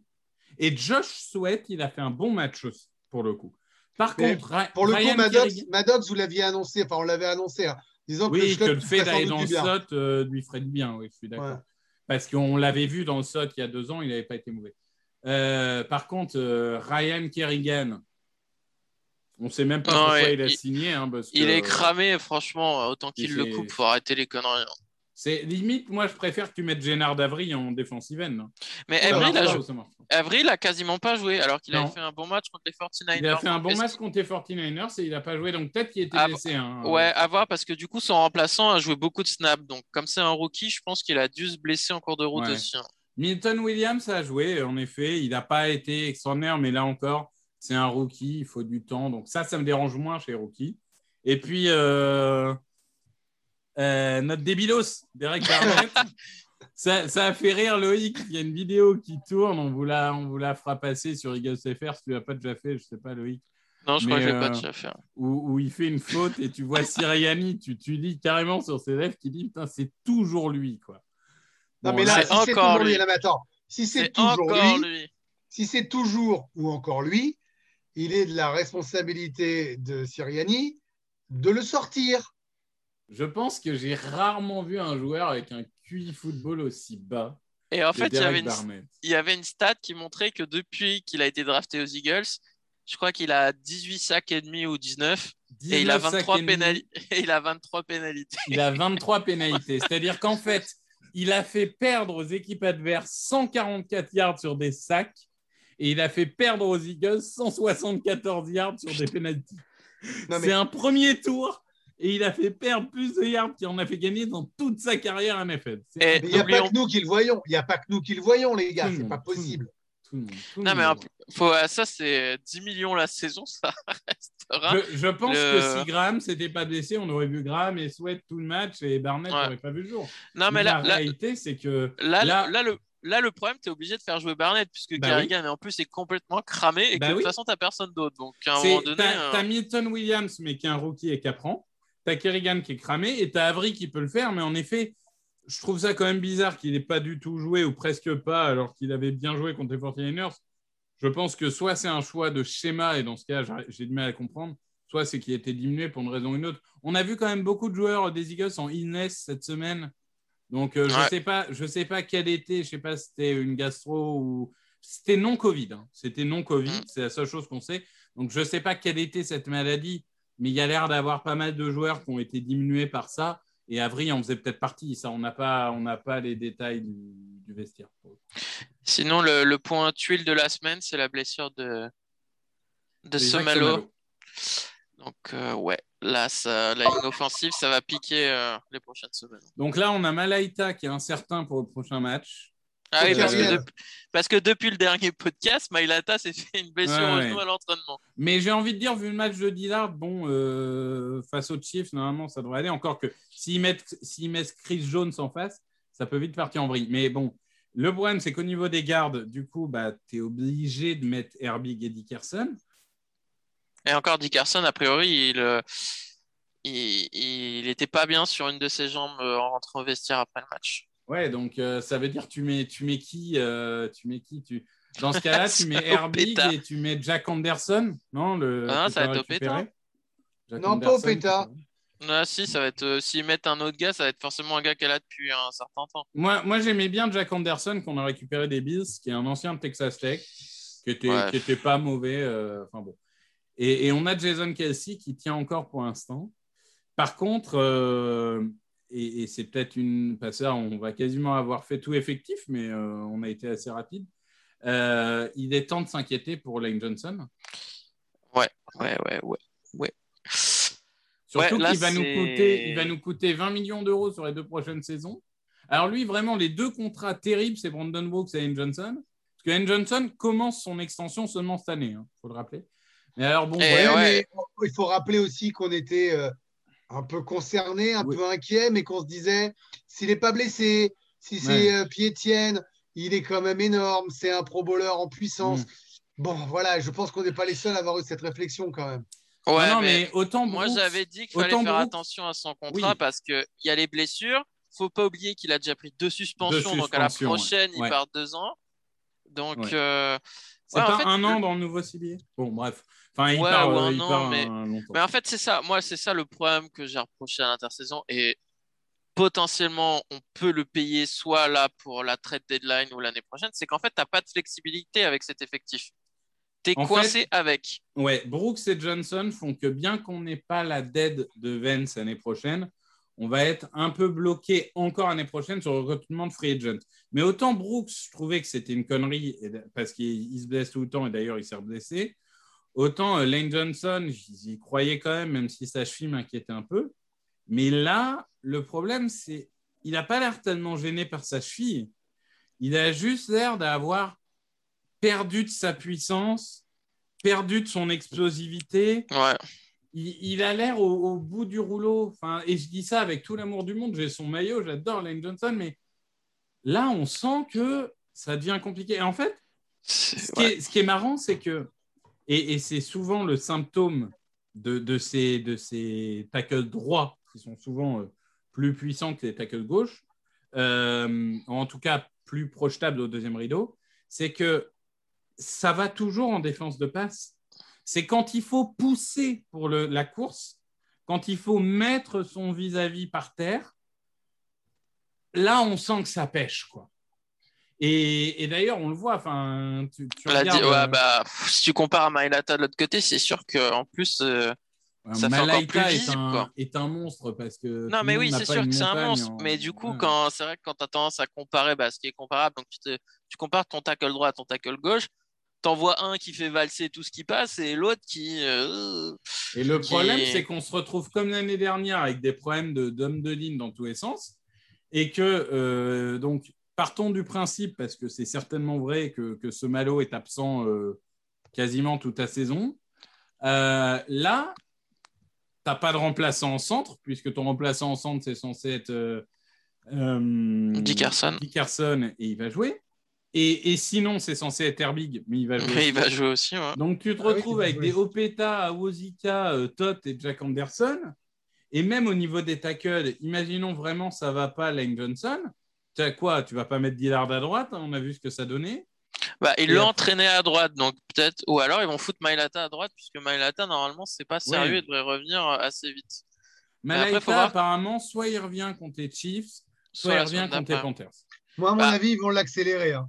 Et Josh Sweat, il a fait un bon match aussi, pour le coup. Par Mais contre, Ra- Pour le Ryan coup, Maddox, Kerrigan- Maddox, vous l'aviez annoncé, enfin, on l'avait annoncé, hein, disant que Oui, le que le fait d'aller dans du le slot euh, lui ferait du bien, oui, je suis d'accord. Ouais. Parce qu'on l'avait vu dans le slot il y a deux ans, il n'avait pas été mauvais. Euh, par contre, euh, Ryan Kerrigan, on ne sait même pas Non, pourquoi il a il- signé. hein, parce Il que, est cramé, franchement, autant qu'il il le coupe, faut arrêter les conneries. C'est limite, moi je préfère que tu mettes Gennard Davry en défensive end. hein. Mais Avril a, jou- Avril quasiment pas joué, alors qu'il avait fait un bon match contre les 49ers. Il a fait un bon match contre les 49ers et il n'a pas joué, donc peut-être qu'il était Ah, blessé. hein. Ouais, à voir, parce que du coup, son remplaçant a joué beaucoup de snaps. Donc, comme c'est un rookie, je pense qu'il a dû se blesser en cours de route Ouais. aussi. hein. Milton Williams a joué, en effet. Il n'a pas été extraordinaire, mais là encore, c'est un rookie, il faut du temps. Donc ça, ça me dérange moins chez les rookies. Et puis, euh, euh, notre débilos, Derek Barnett, ça, ça a fait rire Loïc. Il y a une vidéo qui tourne, on vous la, on vous la fera passer sur Eagles FR. Si tu l'as pas déjà fait, je sais pas, Loïc. Non, je Mais, crois que je l'ai euh, pas déjà fait. Où, où il fait une faute et tu vois Siriani, tu, tu lis carrément sur ses lèvres qui dit Putain, c'est toujours lui. quoi. Non, Bon, mais là, c'est si c'est encore toujours lui, lui. là, mais attends, si c'est C'est toujours encore lui, lui. si c'est toujours ou encore lui, il est de la responsabilité de Siriani de le sortir. Je pense que j'ai rarement vu un joueur avec un QI football aussi bas. Et en fait, il y, avait une, Barnett. il y avait une stat qui montrait que depuis qu'il a été drafté aux Eagles, je crois qu'il a 18 sacs et demi ou 19 et il a 19 sacs 23 et demi. pénali- et il a 23 pénalités. Il a 23 pénalités. C'est-à-dire qu'en fait, il a fait perdre aux équipes adverses 144 yards sur des sacs et il a fait perdre aux Eagles 174 yards sur des pénalités. Mais- C'est un premier tour et il a fait perdre plus de yards qu'il en a fait gagner dans toute sa carrière NFL. Mais il n'y a pas que nous qui le voyons. Il n'y a pas que nous qui le voyons, les gars. C'est pas tout le monde. possible. tout le monde, tout le Non, mais monde. en- Faut, euh, ça, c'est 10 millions la saison, ça restera. Je, je pense Le- que si Graham s'était pas blessé, on aurait vu Graham et Sweat tout le match et Barnett Ouais. n'aurait pas vu le jour. Non, mais la là, là, réalité, c'est que là, là- là, le, là, le problème, tu es obligé de faire jouer Barnett puisque Bah Kerrigan, en plus, est complètement cramé et que Bah de oui. toute façon, tu personne d'autre. Donc, à un moment donné. T'as euh, t'as Milton Williams, mais qui est un rookie et qui apprend. T'as Kerrigan qui est cramé et t'as Avery qui peut le faire. Mais en effet, je trouve ça quand même bizarre qu'il n'ait pas du tout joué ou presque pas, alors qu'il avait bien joué contre les 49ers. Je pense que soit c'est un choix de schéma, et dans ce cas, j'ai- du mal à comprendre, soit c'est qu'il a été diminué pour une raison ou une autre. On a vu quand même beaucoup de joueurs des Eagles en illness cette semaine. Donc, euh, je ne sais pas, je sais pas quelle était, je sais pas si c'était une gastro ou. C'était non Covid. hein. C'était non Covid, Mm. c'est la seule chose qu'on sait. Donc, je ne sais pas quelle était cette maladie, mais il y a l'air d'avoir pas mal de joueurs qui ont été diminués par ça. Et Avry en faisait peut-être partie. Ça, on n'a pas, on n'a pas les détails du, du vestiaire. Sinon, le, le point tuile de la semaine, c'est la blessure de, de Somalo. Somalo. Donc, euh, ouais, là, ça, la ligne offensive, ça va piquer euh, les prochaines semaines. Donc là, on a Malaita qui est incertain pour le prochain match. Ah oui, parce que, depuis- parce que depuis le dernier podcast, Mailata s'est fait une blessure Ouais, au ouais. genou à l'entraînement. Mais j'ai envie de dire, vu le match de Dillard, bon, euh, face aux Chiefs, normalement, ça devrait aller. Encore que s'ils mettent, s'ils mettent Chris Jones en face, ça peut vite partir en vrille. Mais bon, le problème, c'est qu'au niveau des gardes, du coup, bah, tu es obligé de mettre Herbig et Dickerson. Et encore, Dickerson, a priori, il, euh, il, il était pas bien sur une de ses jambes euh, en rentrant au vestiaire après le match. Ouais, donc euh, ça veut dire tu mets, tu mets qui euh, Tu mets qui tu... Dans ce cas-là, tu mets Herbig et tu mets Jack Anderson, non le, Ah, ça va être Opeta. Non, pas Opeta. Ah, si, ça va être. euh, S'ils mettent un autre gars, ça va être forcément un gars qu'elle a depuis un certain temps. Moi, moi j'aimais bien Jack Anderson qu'on a récupéré des Bills, qui est un ancien de Texas Tech, qui était, Ouais. qui était pas mauvais. euh, Enfin bon. Et, et on a Jason Kelsey qui tient encore pour l'instant. Par contre, euh, et, et c'est peut-être une. Pas ça, on va quasiment avoir fait tout effectif, mais euh, on a été assez rapide. Euh, il est temps de s'inquiéter pour Lane Johnson. Ouais, ouais, ouais, ouais. Surtout Ouais, là, qu'il va nous coûter, il va nous coûter 20 millions d'euros sur les deux prochaines saisons. Alors lui, vraiment, les deux contrats terribles, c'est Brandon Brooks et Ian Johnson. Parce que Ian Johnson commence son extension seulement cette année, il faut le rappeler. Mais alors bon, ouais. mais il faut rappeler aussi qu'on était euh, un peu concernés, un Oui. peu inquiets, mais qu'on se disait s'il n'est pas blessé, si c'est euh, Piétienne, il est quand même énorme, c'est un pro bowler en puissance. Mm. Bon, voilà, je pense qu'on n'est pas les seuls à avoir eu cette réflexion quand même. Ouais, non, non, mais, mais, autant moi j'avais dit qu'il fallait faire Brooks- attention à son contrat Oui. parce qu'il y a les blessures. Faut pas oublier qu'il a déjà pris deux suspensions, donc à la ouais. prochaine, il Ouais. part deux ans. Donc, Ouais. euh, c'est ouais, en fait, un an dans le nouveau ciblé. Bon, bref. Enfin, il Ouais, part, ou euh, il part mais- un longtemps. Mais en fait, c'est ça. Moi, c'est ça le problème que j'ai reproché à l'intersaison. Et potentiellement, on peut le payer soit là pour la trade deadline ou l'année prochaine. C'est qu'en fait, tu n'as pas de flexibilité avec cet effectif. Tu es En coincé fait- avec. Ouais, Brooks et Johnson font que bien qu'on n'ait pas la dead de Vance l'année prochaine, on va être un peu bloqué encore l'année prochaine sur le recrutement de free agent. Mais autant Brooks, je trouvais que c'était une connerie parce qu'il il se blesse tout le temps et d'ailleurs il s'est blessé. Autant euh, Lane Johnson, j'y croyais quand même, même si sa cheville m'inquiétait un peu. Mais là, le problème, c'est il n'a pas l'air tellement gêné par sa cheville. Il a juste l'air d'avoir perdu de sa puissance, perdu de son explosivité. Ouais. Il, il a l'air au, au bout du rouleau. Enfin, et je dis ça avec tout l'amour du monde. J'ai son maillot, j'adore Lane Johnson, mais là, on sent que ça devient compliqué. Et en fait, ce qui, Ouais. est, ce qui est marrant, c'est que, et, c'est souvent le symptôme de, ces, tackles droits, qui sont souvent euh, plus puissants que les tackles gauches, euh, en tout cas plus projetables au deuxième rideau, c'est que ça va toujours en défense de passe. C'est quand il faut pousser pour la course, quand il faut mettre son vis-à-vis par terre, là, on sent que ça pêche, quoi. Et, et d'ailleurs, on le voit. Enfin, tu, tu dit, regardes, ouais, euh, bah, pff, si tu compares à Mailata de l'autre côté, c'est sûr qu'en plus, euh, ça fait encore plus est, visible, un, quoi. est un monstre parce que. Non, mais oui, c'est sûr que c'est un monstre. en- Mais du coup, Ouais. quand c'est vrai que quand tu as tendance à comparer bah, ce qui est comparable, donc tu, te- tu compares ton tackle droit à ton tackle gauche, t'en vois un qui fait valser tout ce qui passe et l'autre qui. euh, Et le qui problème, est- c'est qu'on se retrouve comme l'année dernière avec des problèmes de- d'hommes de, ligne dans tous les sens. Et que, euh, donc, partons du principe, parce que c'est certainement vrai que, que ce Malo est absent euh, quasiment toute la saison. Euh, là, tu n'as pas de remplaçant en centre, puisque ton remplaçant en centre, c'est censé être euh, Dickerson. Dickerson, et il va jouer. Et, et sinon, c'est censé être Herbig, mais il va jouer. Mais il va jouer aussi. ouais. Donc tu te Ah retrouves avec des Opeta, Awosika, euh, Todd et Jack Anderson. Et même au niveau des tackles, imaginons vraiment ça va pas Lane Johnson. Tu as quoi Tu vas pas mettre Dillard à droite hein, On a vu ce que ça donnait. Bah, il Et l'a après- entraîné à droite, donc peut-être. Ou alors ils vont foutre Mailata à droite, puisque Mailata, normalement, c'est pas sérieux Ouais. et devrait revenir euh, assez vite. Voir- apparemment, soit il revient contre les Chiefs, soit, Soit il revient contre les. Panthers. Moi, à mon Bah. avis, ils vont l'accélérer. hein.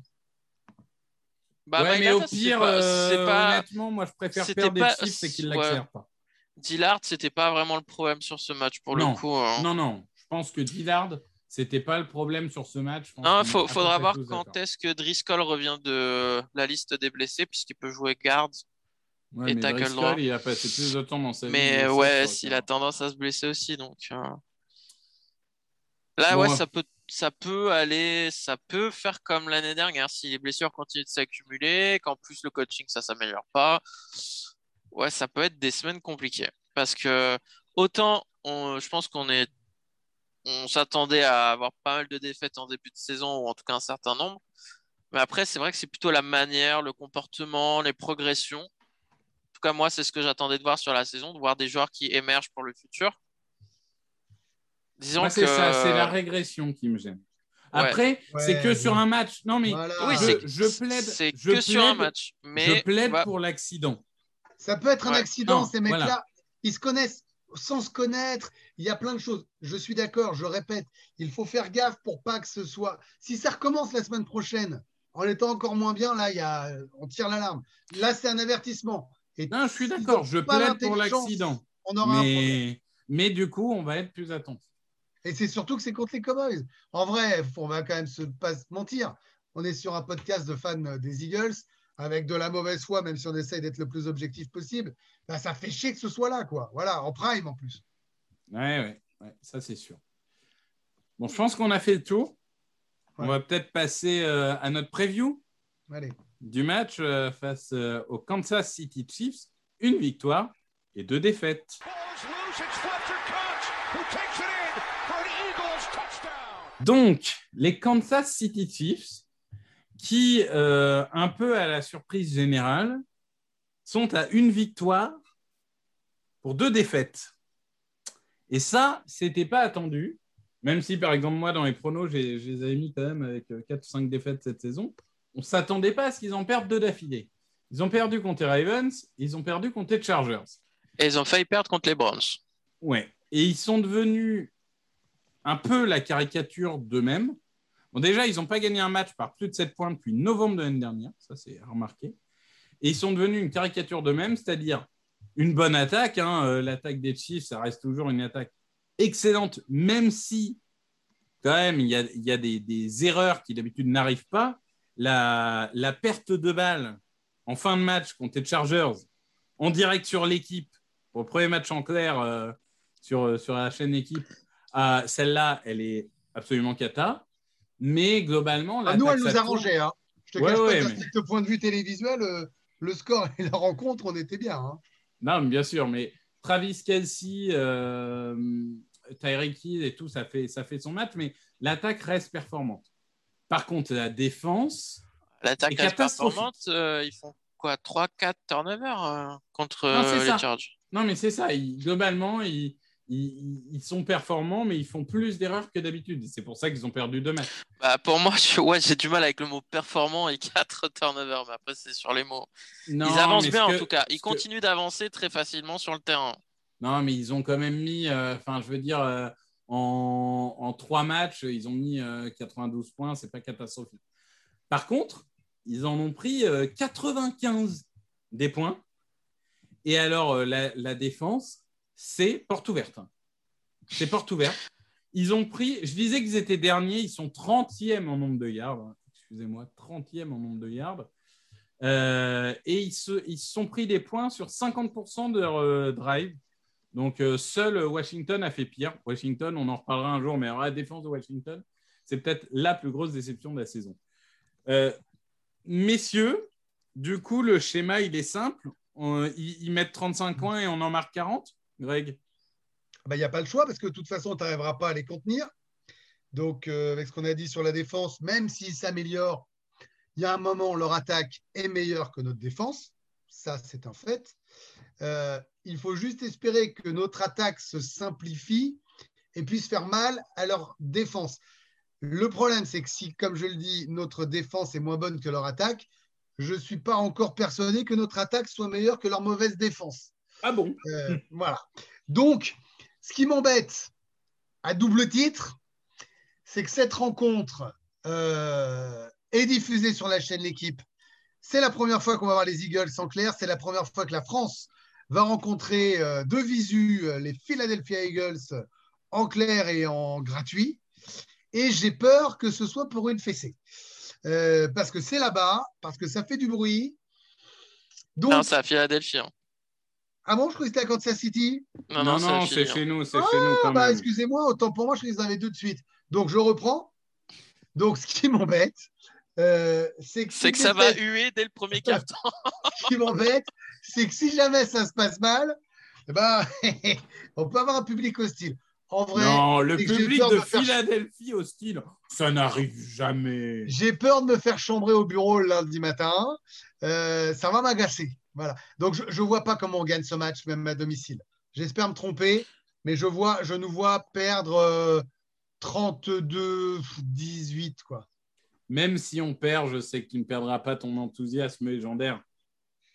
Bah, ouais, mais Mailata, au c'est pire, pas- euh, c'est pas. honnêtement, moi je préfère perdre pas- des Chiefs et qu'ils ouais. l'accélèrent pas. Dillard, c'était pas vraiment le problème sur ce match pour Non. le coup. hein. Non, non, je pense que Dillard, c'était pas le problème sur ce match. Non, peu faudra voir quand est-ce que Driscoll revient de la liste des blessés, puisqu'il peut jouer garde. Ouais, et mais tackle Driscoll, droit. il a passé plus de temps dans sa. Mais ouais, s'il a tendance à se blesser aussi, donc. euh. Là, Bon, ouais, ça peut, ça peut aller, ça peut faire comme l'année dernière si les blessures continuent de s'accumuler, qu'en plus le coaching ça s'améliore pas. Ouais, ça peut être des semaines compliquées parce que autant, on, je pense qu'on est, on s'attendait à avoir pas mal de défaites en début de saison ou en tout cas un certain nombre. Mais après, c'est vrai que c'est plutôt la manière, le comportement, les progressions. En tout cas, moi, c'est ce que j'attendais de voir sur la saison, de voir des joueurs qui émergent pour le futur. Disons c'est que ça, c'est la régression qui me gêne. Après, Ouais, c'est que sur un match. Non, mais Voilà. oui, je, c'est je plaide. c'est je que sur un plaide- match. je Mais plaide bah, pour l'accident. Ça peut être un Ouais. accident, Non, ces mecs-là. voilà. Ils se connaissent sans se connaître. Il y a plein de choses. Je suis d'accord, je répète. Il faut faire gaffe pour pas que ce soit. Si ça recommence la semaine prochaine, en étant encore moins bien, là, il y a... on tire l'alarme. Là, c'est un avertissement. Et Non, je suis d'accord. Je plaide pour l'accident. On aura un problème. Mais, mais du coup, on va être plus attentif. Et c'est surtout que c'est contre les Cowboys. En vrai, on va quand même se pas se mentir. On est sur un podcast de fans des Eagles avec de la mauvaise foi, même si on essaye d'être le plus objectif possible. Bah, ça fait chier que ce soit là, quoi. Voilà, en prime en plus. Ouais, ouais, ouais, ça c'est sûr. Bon, je pense qu'on a fait le tour. On va peut-être passer euh, à notre preview Allez. du match euh, face euh, aux Kansas City Chiefs. Une victoire et deux défaites. Donc, les Kansas City Chiefs, qui, euh, un peu à la surprise générale, sont à une victoire pour deux défaites. Et ça, c'était pas attendu, même si, par exemple, moi, dans les pronos, j'ai- je les avais mis quand même avec 4 ou 5 défaites cette saison. On s'attendait pas à ce qu'ils en perdent deux d'affilée. Ils ont perdu contre les Ravens, ils ont perdu contre les Chargers. et ils ont failli perdre contre les Browns. Ouais. Et ils sont devenus un peu la caricature d'eux-mêmes. Déjà, ils n'ont pas gagné un match par plus de 7 points depuis novembre de l'année dernière. Ça, c'est remarqué. Et ils sont devenus une caricature d'eux-mêmes, c'est-à-dire une bonne attaque. hein. Euh, L'attaque des Chiefs, ça reste toujours une attaque excellente, même si, quand même, il y a, des, erreurs qui d'habitude n'arrivent pas. La, perte de balle en fin de match contre les Chargers, en direct sur l'équipe, pour le premier match en clair euh, sur, sur la chaîne équipe, euh, celle-là, elle est absolument cata. Mais globalement, Ah, nous, elle nous arrangeait. Hein. Je te Ouais, cache ouais, pas, mais- strict point de vue télévisuel, euh, le score et la rencontre, on était bien. hein. Non, mais bien sûr, mais Travis Kelsey, euh, Tyreek Hill et tout, ça fait, ça fait son match, mais l'attaque reste performante. Par contre, la défense, L'attaque reste performante. euh, ils font quoi 3-4 turnovers euh, contre Non, euh, les Chargers? non, mais c'est ça, ils- globalement, ils, ils, ils sont performants, mais ils font plus d'erreurs que d'habitude. C'est pour ça qu'ils ont perdu deux matchs. Bah, pour moi, ouais, j'ai du mal avec le mot performant et 4 turnovers, mais après, c'est sur les mots. Non, ils avancent bien en tout cas. Ils que- continuent d'avancer très facilement sur le terrain. Non, mais ils ont quand même mis, euh, enfin, je veux dire, euh, en, en trois matchs, ils ont mis euh, 92 points, c'est pas catastrophique. Par contre, ils en ont pris euh, 95 des points. Et alors, euh, la, la défense, c'est porte ouverte. C'est porte ouverte. Ils ont pris, je disais qu'ils étaient derniers, ils sont 30e en nombre de yards. Excusez-moi, 30e en nombre de yards. Euh, et ils se, sont pris des points sur 50% de leur euh, drive. Donc, euh, seul Washington a fait pire. Washington, on en reparlera un jour, mais alors la défense de Washington, c'est peut-être la plus grosse déception de la saison. Messieurs, du coup, le schéma, il est simple. Ils, ils mettent 35 points et on en marque 40, Greg? Il n'y a pas le choix parce que de toute façon, tu n'arriveras pas à les contenir. Donc, euh, avec ce qu'on a dit sur la défense, même s'ils s'améliorent, il y a un moment, leur attaque est meilleure que notre défense. Ça, c'est un fait. Euh, il faut juste espérer que notre attaque se simplifie et puisse faire mal à leur défense. Le problème, c'est que si, comme je le dis, notre défense est moins bonne que leur attaque, je ne suis pas encore persuadé que notre attaque soit meilleure que leur mauvaise défense. Ah bon? Euh, voilà. Donc, ce qui m'embête à double titre, c'est que cette rencontre euh, est diffusée sur la chaîne L'équipe. C'est la première fois qu'on va voir les Eagles en clair. C'est la première fois que la France va rencontrer euh, de visu les Philadelphia Eagles en clair et en gratuit. Et j'ai peur que ce soit pour une fessée. Euh, parce que c'est là-bas, parce que ça fait du bruit. Donc, Non, c'est à Philadelphie. hein. Ah bon, je croyais que c'était à Kansas City. Non, Non, non, c'est chez nous, c'est Ah, chez nous quand bah, même. excusez-moi, autant pour moi, je les avais deux de suite. Donc, je reprends. Donc, ce qui m'embête, euh, c'est que, C'est que si ça va huer dès le premier carton. Ce qui m'embête, c'est que si jamais ça se passe mal, eh ben, on peut avoir un public hostile. En vrai, non, le public de de faire- Philadelphie hostile, ça n'arrive jamais. j'ai peur de me faire chambrer au bureau le lundi matin. Euh, ça va m'agacer. Voilà. Donc, je ne vois pas comment on gagne ce match, même à domicile. J'espère me tromper, mais je, vois, je nous vois perdre euh, 32-18, quoi. Même si on perd, je sais que tu ne perdras pas ton enthousiasme légendaire.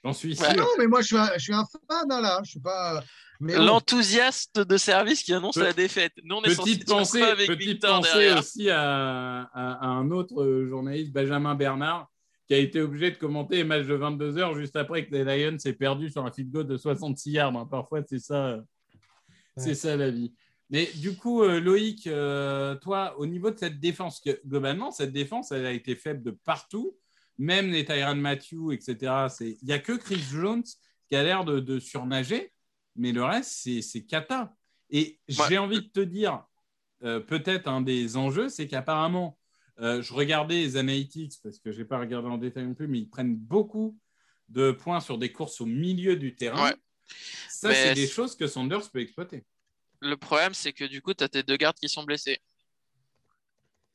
J'en suis sûr. Ouais. Non, mais moi, je suis un, je suis un fan, hein, là. Je suis pas. Mais bon. L'enthousiaste de service qui annonce Pe- la défaite. Nous, on est censé Petite pensée, quoi avec petite Victor pensée derrière? aussi à, à- à un autre euh, journaliste, Benjamin Bernard, qui a été obligé de commenter les matchs de 22 heures juste après que les Lions aient perdu sur un field goal de 66 yards. hein. Parfois, c'est ça, euh, c'est Ouais. ça la vie. Mais du coup, euh, Loïc, euh, toi, au niveau de cette défense, que, globalement, cette défense, elle a été faible de partout, même les Tyrann Matthew, etc. Il n'y a que Chris Jones qui a l'air de, de surnager, mais le reste, c'est c'est cata. Et Ouais. j'ai envie de te dire, euh, peut-être un des enjeux, c'est qu'apparemment, euh, je regardais les analytics, parce que je n'ai pas regardé en détail non plus, mais ils prennent beaucoup de points sur des courses au milieu du terrain. Ouais. Ça, Mais c'est des choses que Sanders peut exploiter. Le problème, c'est que du coup, tu as tes deux gardes qui sont blessés.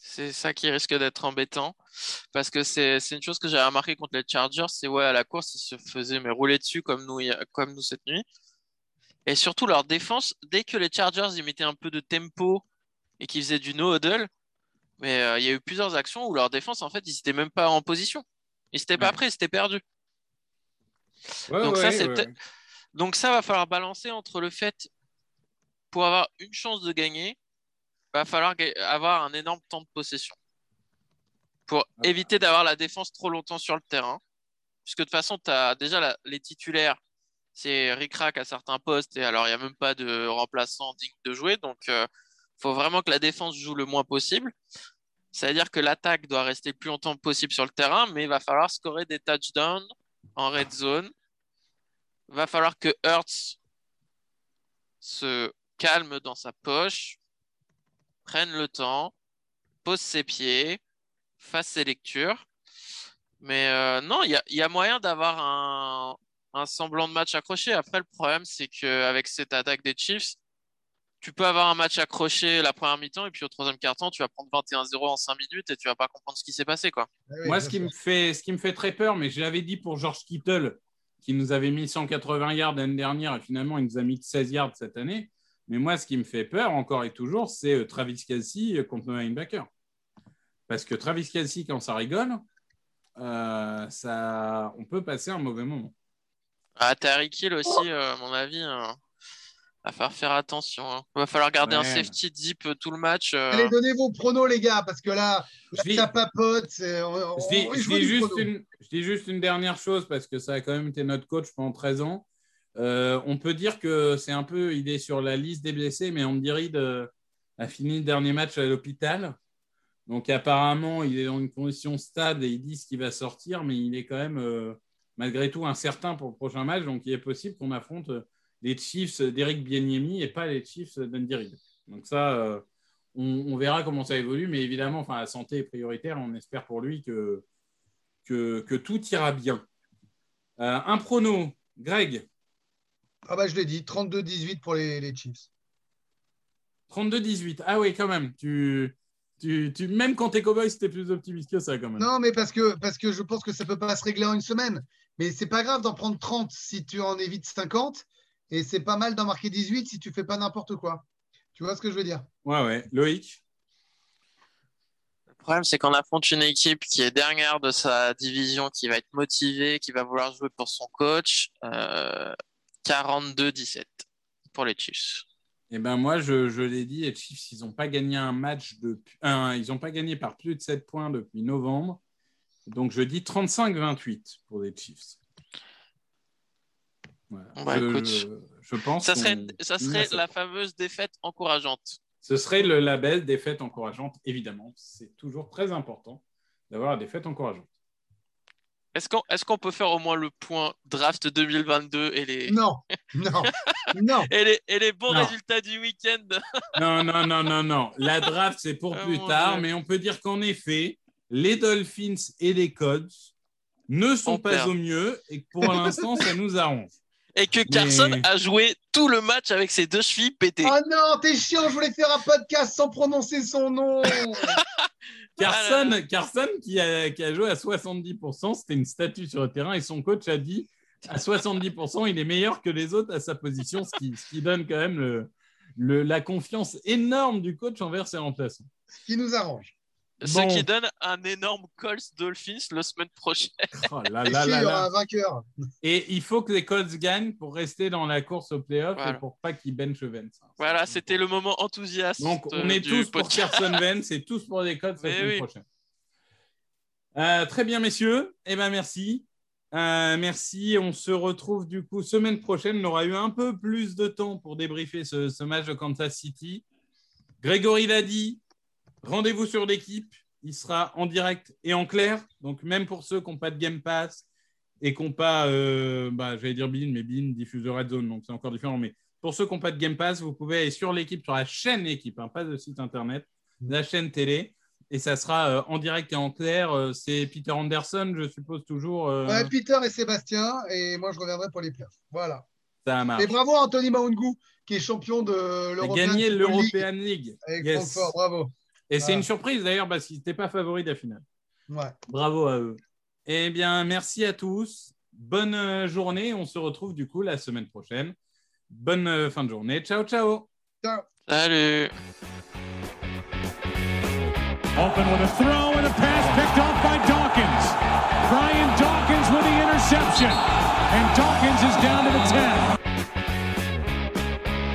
C'est ça qui risque d'être embêtant. Parce que c'est une chose que j'ai remarqué contre les Chargers, c'est ouais, à la course, ils se faisaient mais rouler dessus comme nous, comme nous cette nuit. Et surtout, leur défense, dès que les Chargers ils mettaient un peu de tempo et qu'ils faisaient du no-huddle, mais euh, il y a eu plusieurs actions où leur défense, en fait, ils n'étaient même pas en position. Ils n'étaient pas prêts, ils étaient perdus. Ouais, Donc ça, ouais. Donc ça va falloir balancer entre le fait, pour avoir une chance de gagner, va falloir avoir un énorme temps de possession. Pour Ah. éviter d'avoir la défense trop longtemps sur le terrain. Puisque de toute façon, tu as déjà la- les titulaires, c'est ric-rac à certains postes, et alors il n'y a même pas de remplaçant digne de jouer. Donc il faut vraiment que la défense joue le moins possible. Ça veut dire que l'attaque doit rester le plus longtemps possible sur le terrain, mais il va falloir scorer des touchdowns en red zone. Va falloir que Hurts se calme dans sa poche, prenne le temps, pose ses pieds, fasse ses lectures. Mais euh, non, il y a, il y a moyen d'avoir un, un semblant de match accroché. Après, le problème, c'est qu'avec cette attaque des Chiefs, tu peux avoir un match accroché la première mi-temps et puis au troisième quart-temps, tu vas prendre 21-0 en 5 minutes et tu vas pas comprendre ce qui s'est passé. quoi. Ah oui, Moi, ce qui, me fait, ce qui me fait très peur, mais je l'avais dit pour George Kittle, qui nous avait mis 180 yards l'année dernière, et finalement, il nous a mis que 16 yards cette année. Mais moi, ce qui me fait peur, encore et toujours, c'est euh, Travis Kelsey euh, contre nos linebackers. Parce que Travis Kelsey, quand ça rigole, euh, ça, on peut passer un mauvais moment. Ah, Tyreek Hill aussi, euh, à mon avis, euh, Va falloir faire attention. hein. Va falloir garder un safety deep euh, tout le match. euh. Allez, donnez vos pronos, les gars, parce que là, là, Je dis- ça papote. on- on- Je dis, on- je il juste une, je dis juste une dernière chose parce que ça a quand même été notre coach pendant 13 ans. Euh, on peut dire que c'est un peu, il est sur la liste des blessés, mais Andy Reid euh, a fini le dernier match à l'hôpital. Donc apparemment, il est dans une condition stable et ils disent qu'il va sortir, mais il est quand même euh, malgré tout incertain pour le prochain match. Donc il est possible qu'on affronte euh, les Chiefs d'Eric Bieniemy et pas les Chiefs d'Andy Reid. Donc ça, euh, on, on verra comment ça évolue, mais évidemment, enfin, la santé est prioritaire. On espère pour lui que, que, que tout ira bien. Euh, un prono, Greg, Ah bah, je l'ai dit, 32-18 pour les, les Chiefs. 32-18. Ah oui, quand même. Tu, tu, tu, même quand t'es cowboy, c'était plus optimiste que ça, quand même. Non, mais parce que, parce que je pense que ça peut pas se régler en une semaine. Mais c'est pas grave d'en prendre 30 si tu en évites 50. Et c'est pas mal d'en marquer 18 si tu fais pas n'importe quoi. Tu vois ce que je veux dire? Ouais, ouais. Loïc? Le problème, c'est qu'on affronte une équipe qui est dernière de sa division, qui va être motivée, qui va vouloir jouer pour son coach. Euh, 42-17 pour les Chiefs. Eh ben moi, je, je l'ai dit, les Chiefs, ils n'ont pas gagné un match depuis. ils n'ont pas gagné par plus de 7 points depuis novembre. Donc je dis 35-28 pour les Chiefs. Voilà. Bah, je, écoute, je, je pense Ça serait, ça serait la fameuse défaite encourageante. Ce serait le label défaite encourageante, évidemment. C'est toujours très important d'avoir des défaites encourageantes. Est-ce qu'on est peut faire au moins le point draft 2022 et les, Non, non, non. et les, et les bons Non. résultats du week-end? Non, non, non, non, non. La draft, c'est pour Oh, plus tard, Dieu. mais on peut dire qu'en effet, les Dolphins et les Codes ne sont On pas perd. au mieux et que pour l'instant, ça nous arrange. Et que Carson Mais- a joué tout le match avec ses deux chevilles pétées. Oh non, t'es chiant, je voulais faire un podcast sans prononcer son nom. Carson, Ah Carson qui, a, qui a joué à 70%, c'était une statue sur le terrain et son coach a dit à 70%, il est meilleur que les autres à sa position, ce qui, ce qui donne quand même le, le- la confiance énorme du coach envers ses remplaçants. Ce qui nous arrange. Ce Bon. qui donne un énorme Colts Dolphins la semaine prochaine. Oh là Et là là il y aura un vainqueur? Et il faut que les Colts gagnent pour rester dans la course au playoff Voilà. et pour pas qu'ils benchent Vance. Voilà, c'était le moment enthousiaste. Donc, on euh, est tous pour. Carson Vance et tous pour les Colts la semaine oui. prochaine. Euh, très bien, messieurs. Eh ben, merci. Euh, merci. On se retrouve du coup semaine prochaine. On aura eu un peu plus de temps pour débriefer ce, ce match de Kansas City. Grégory l'a dit. Rendez-vous sur l'équipe. Il sera en direct et en clair. Donc, même pour ceux qui n'ont pas de Game Pass et qui n'ont pas, euh, bah, j'allais dire Bean, mais Bean diffuse de Red Zone, donc c'est encore différent. Mais pour ceux qui n'ont pas de Game Pass, vous pouvez aller sur l'équipe, sur la chaîne équipe, hein, pas de site internet, la chaîne télé. Et ça sera euh, en direct et en clair. Euh, c'est Peter Anderson, je suppose, toujours. Ouais, Peter et Sébastien, et moi je reviendrai pour les playoffs. Voilà. ça marche. Et bravo à Anthony Maungu, qui est champion de l'European gagné League l'European League. avec Yes. Francfort. Bravo. Et c'est une surprise d'ailleurs parce qu'il n'était pas favori de la finale. Ouais. Bravo à eux. Eh bien, merci à tous. Bonne euh, journée. On se retrouve du coup la semaine prochaine. Bonne euh, fin de journée. Ciao, ciao. Ciao. Salut Open with a throw and a pass picked off by Dawkins. Brian Dawkins with the interception.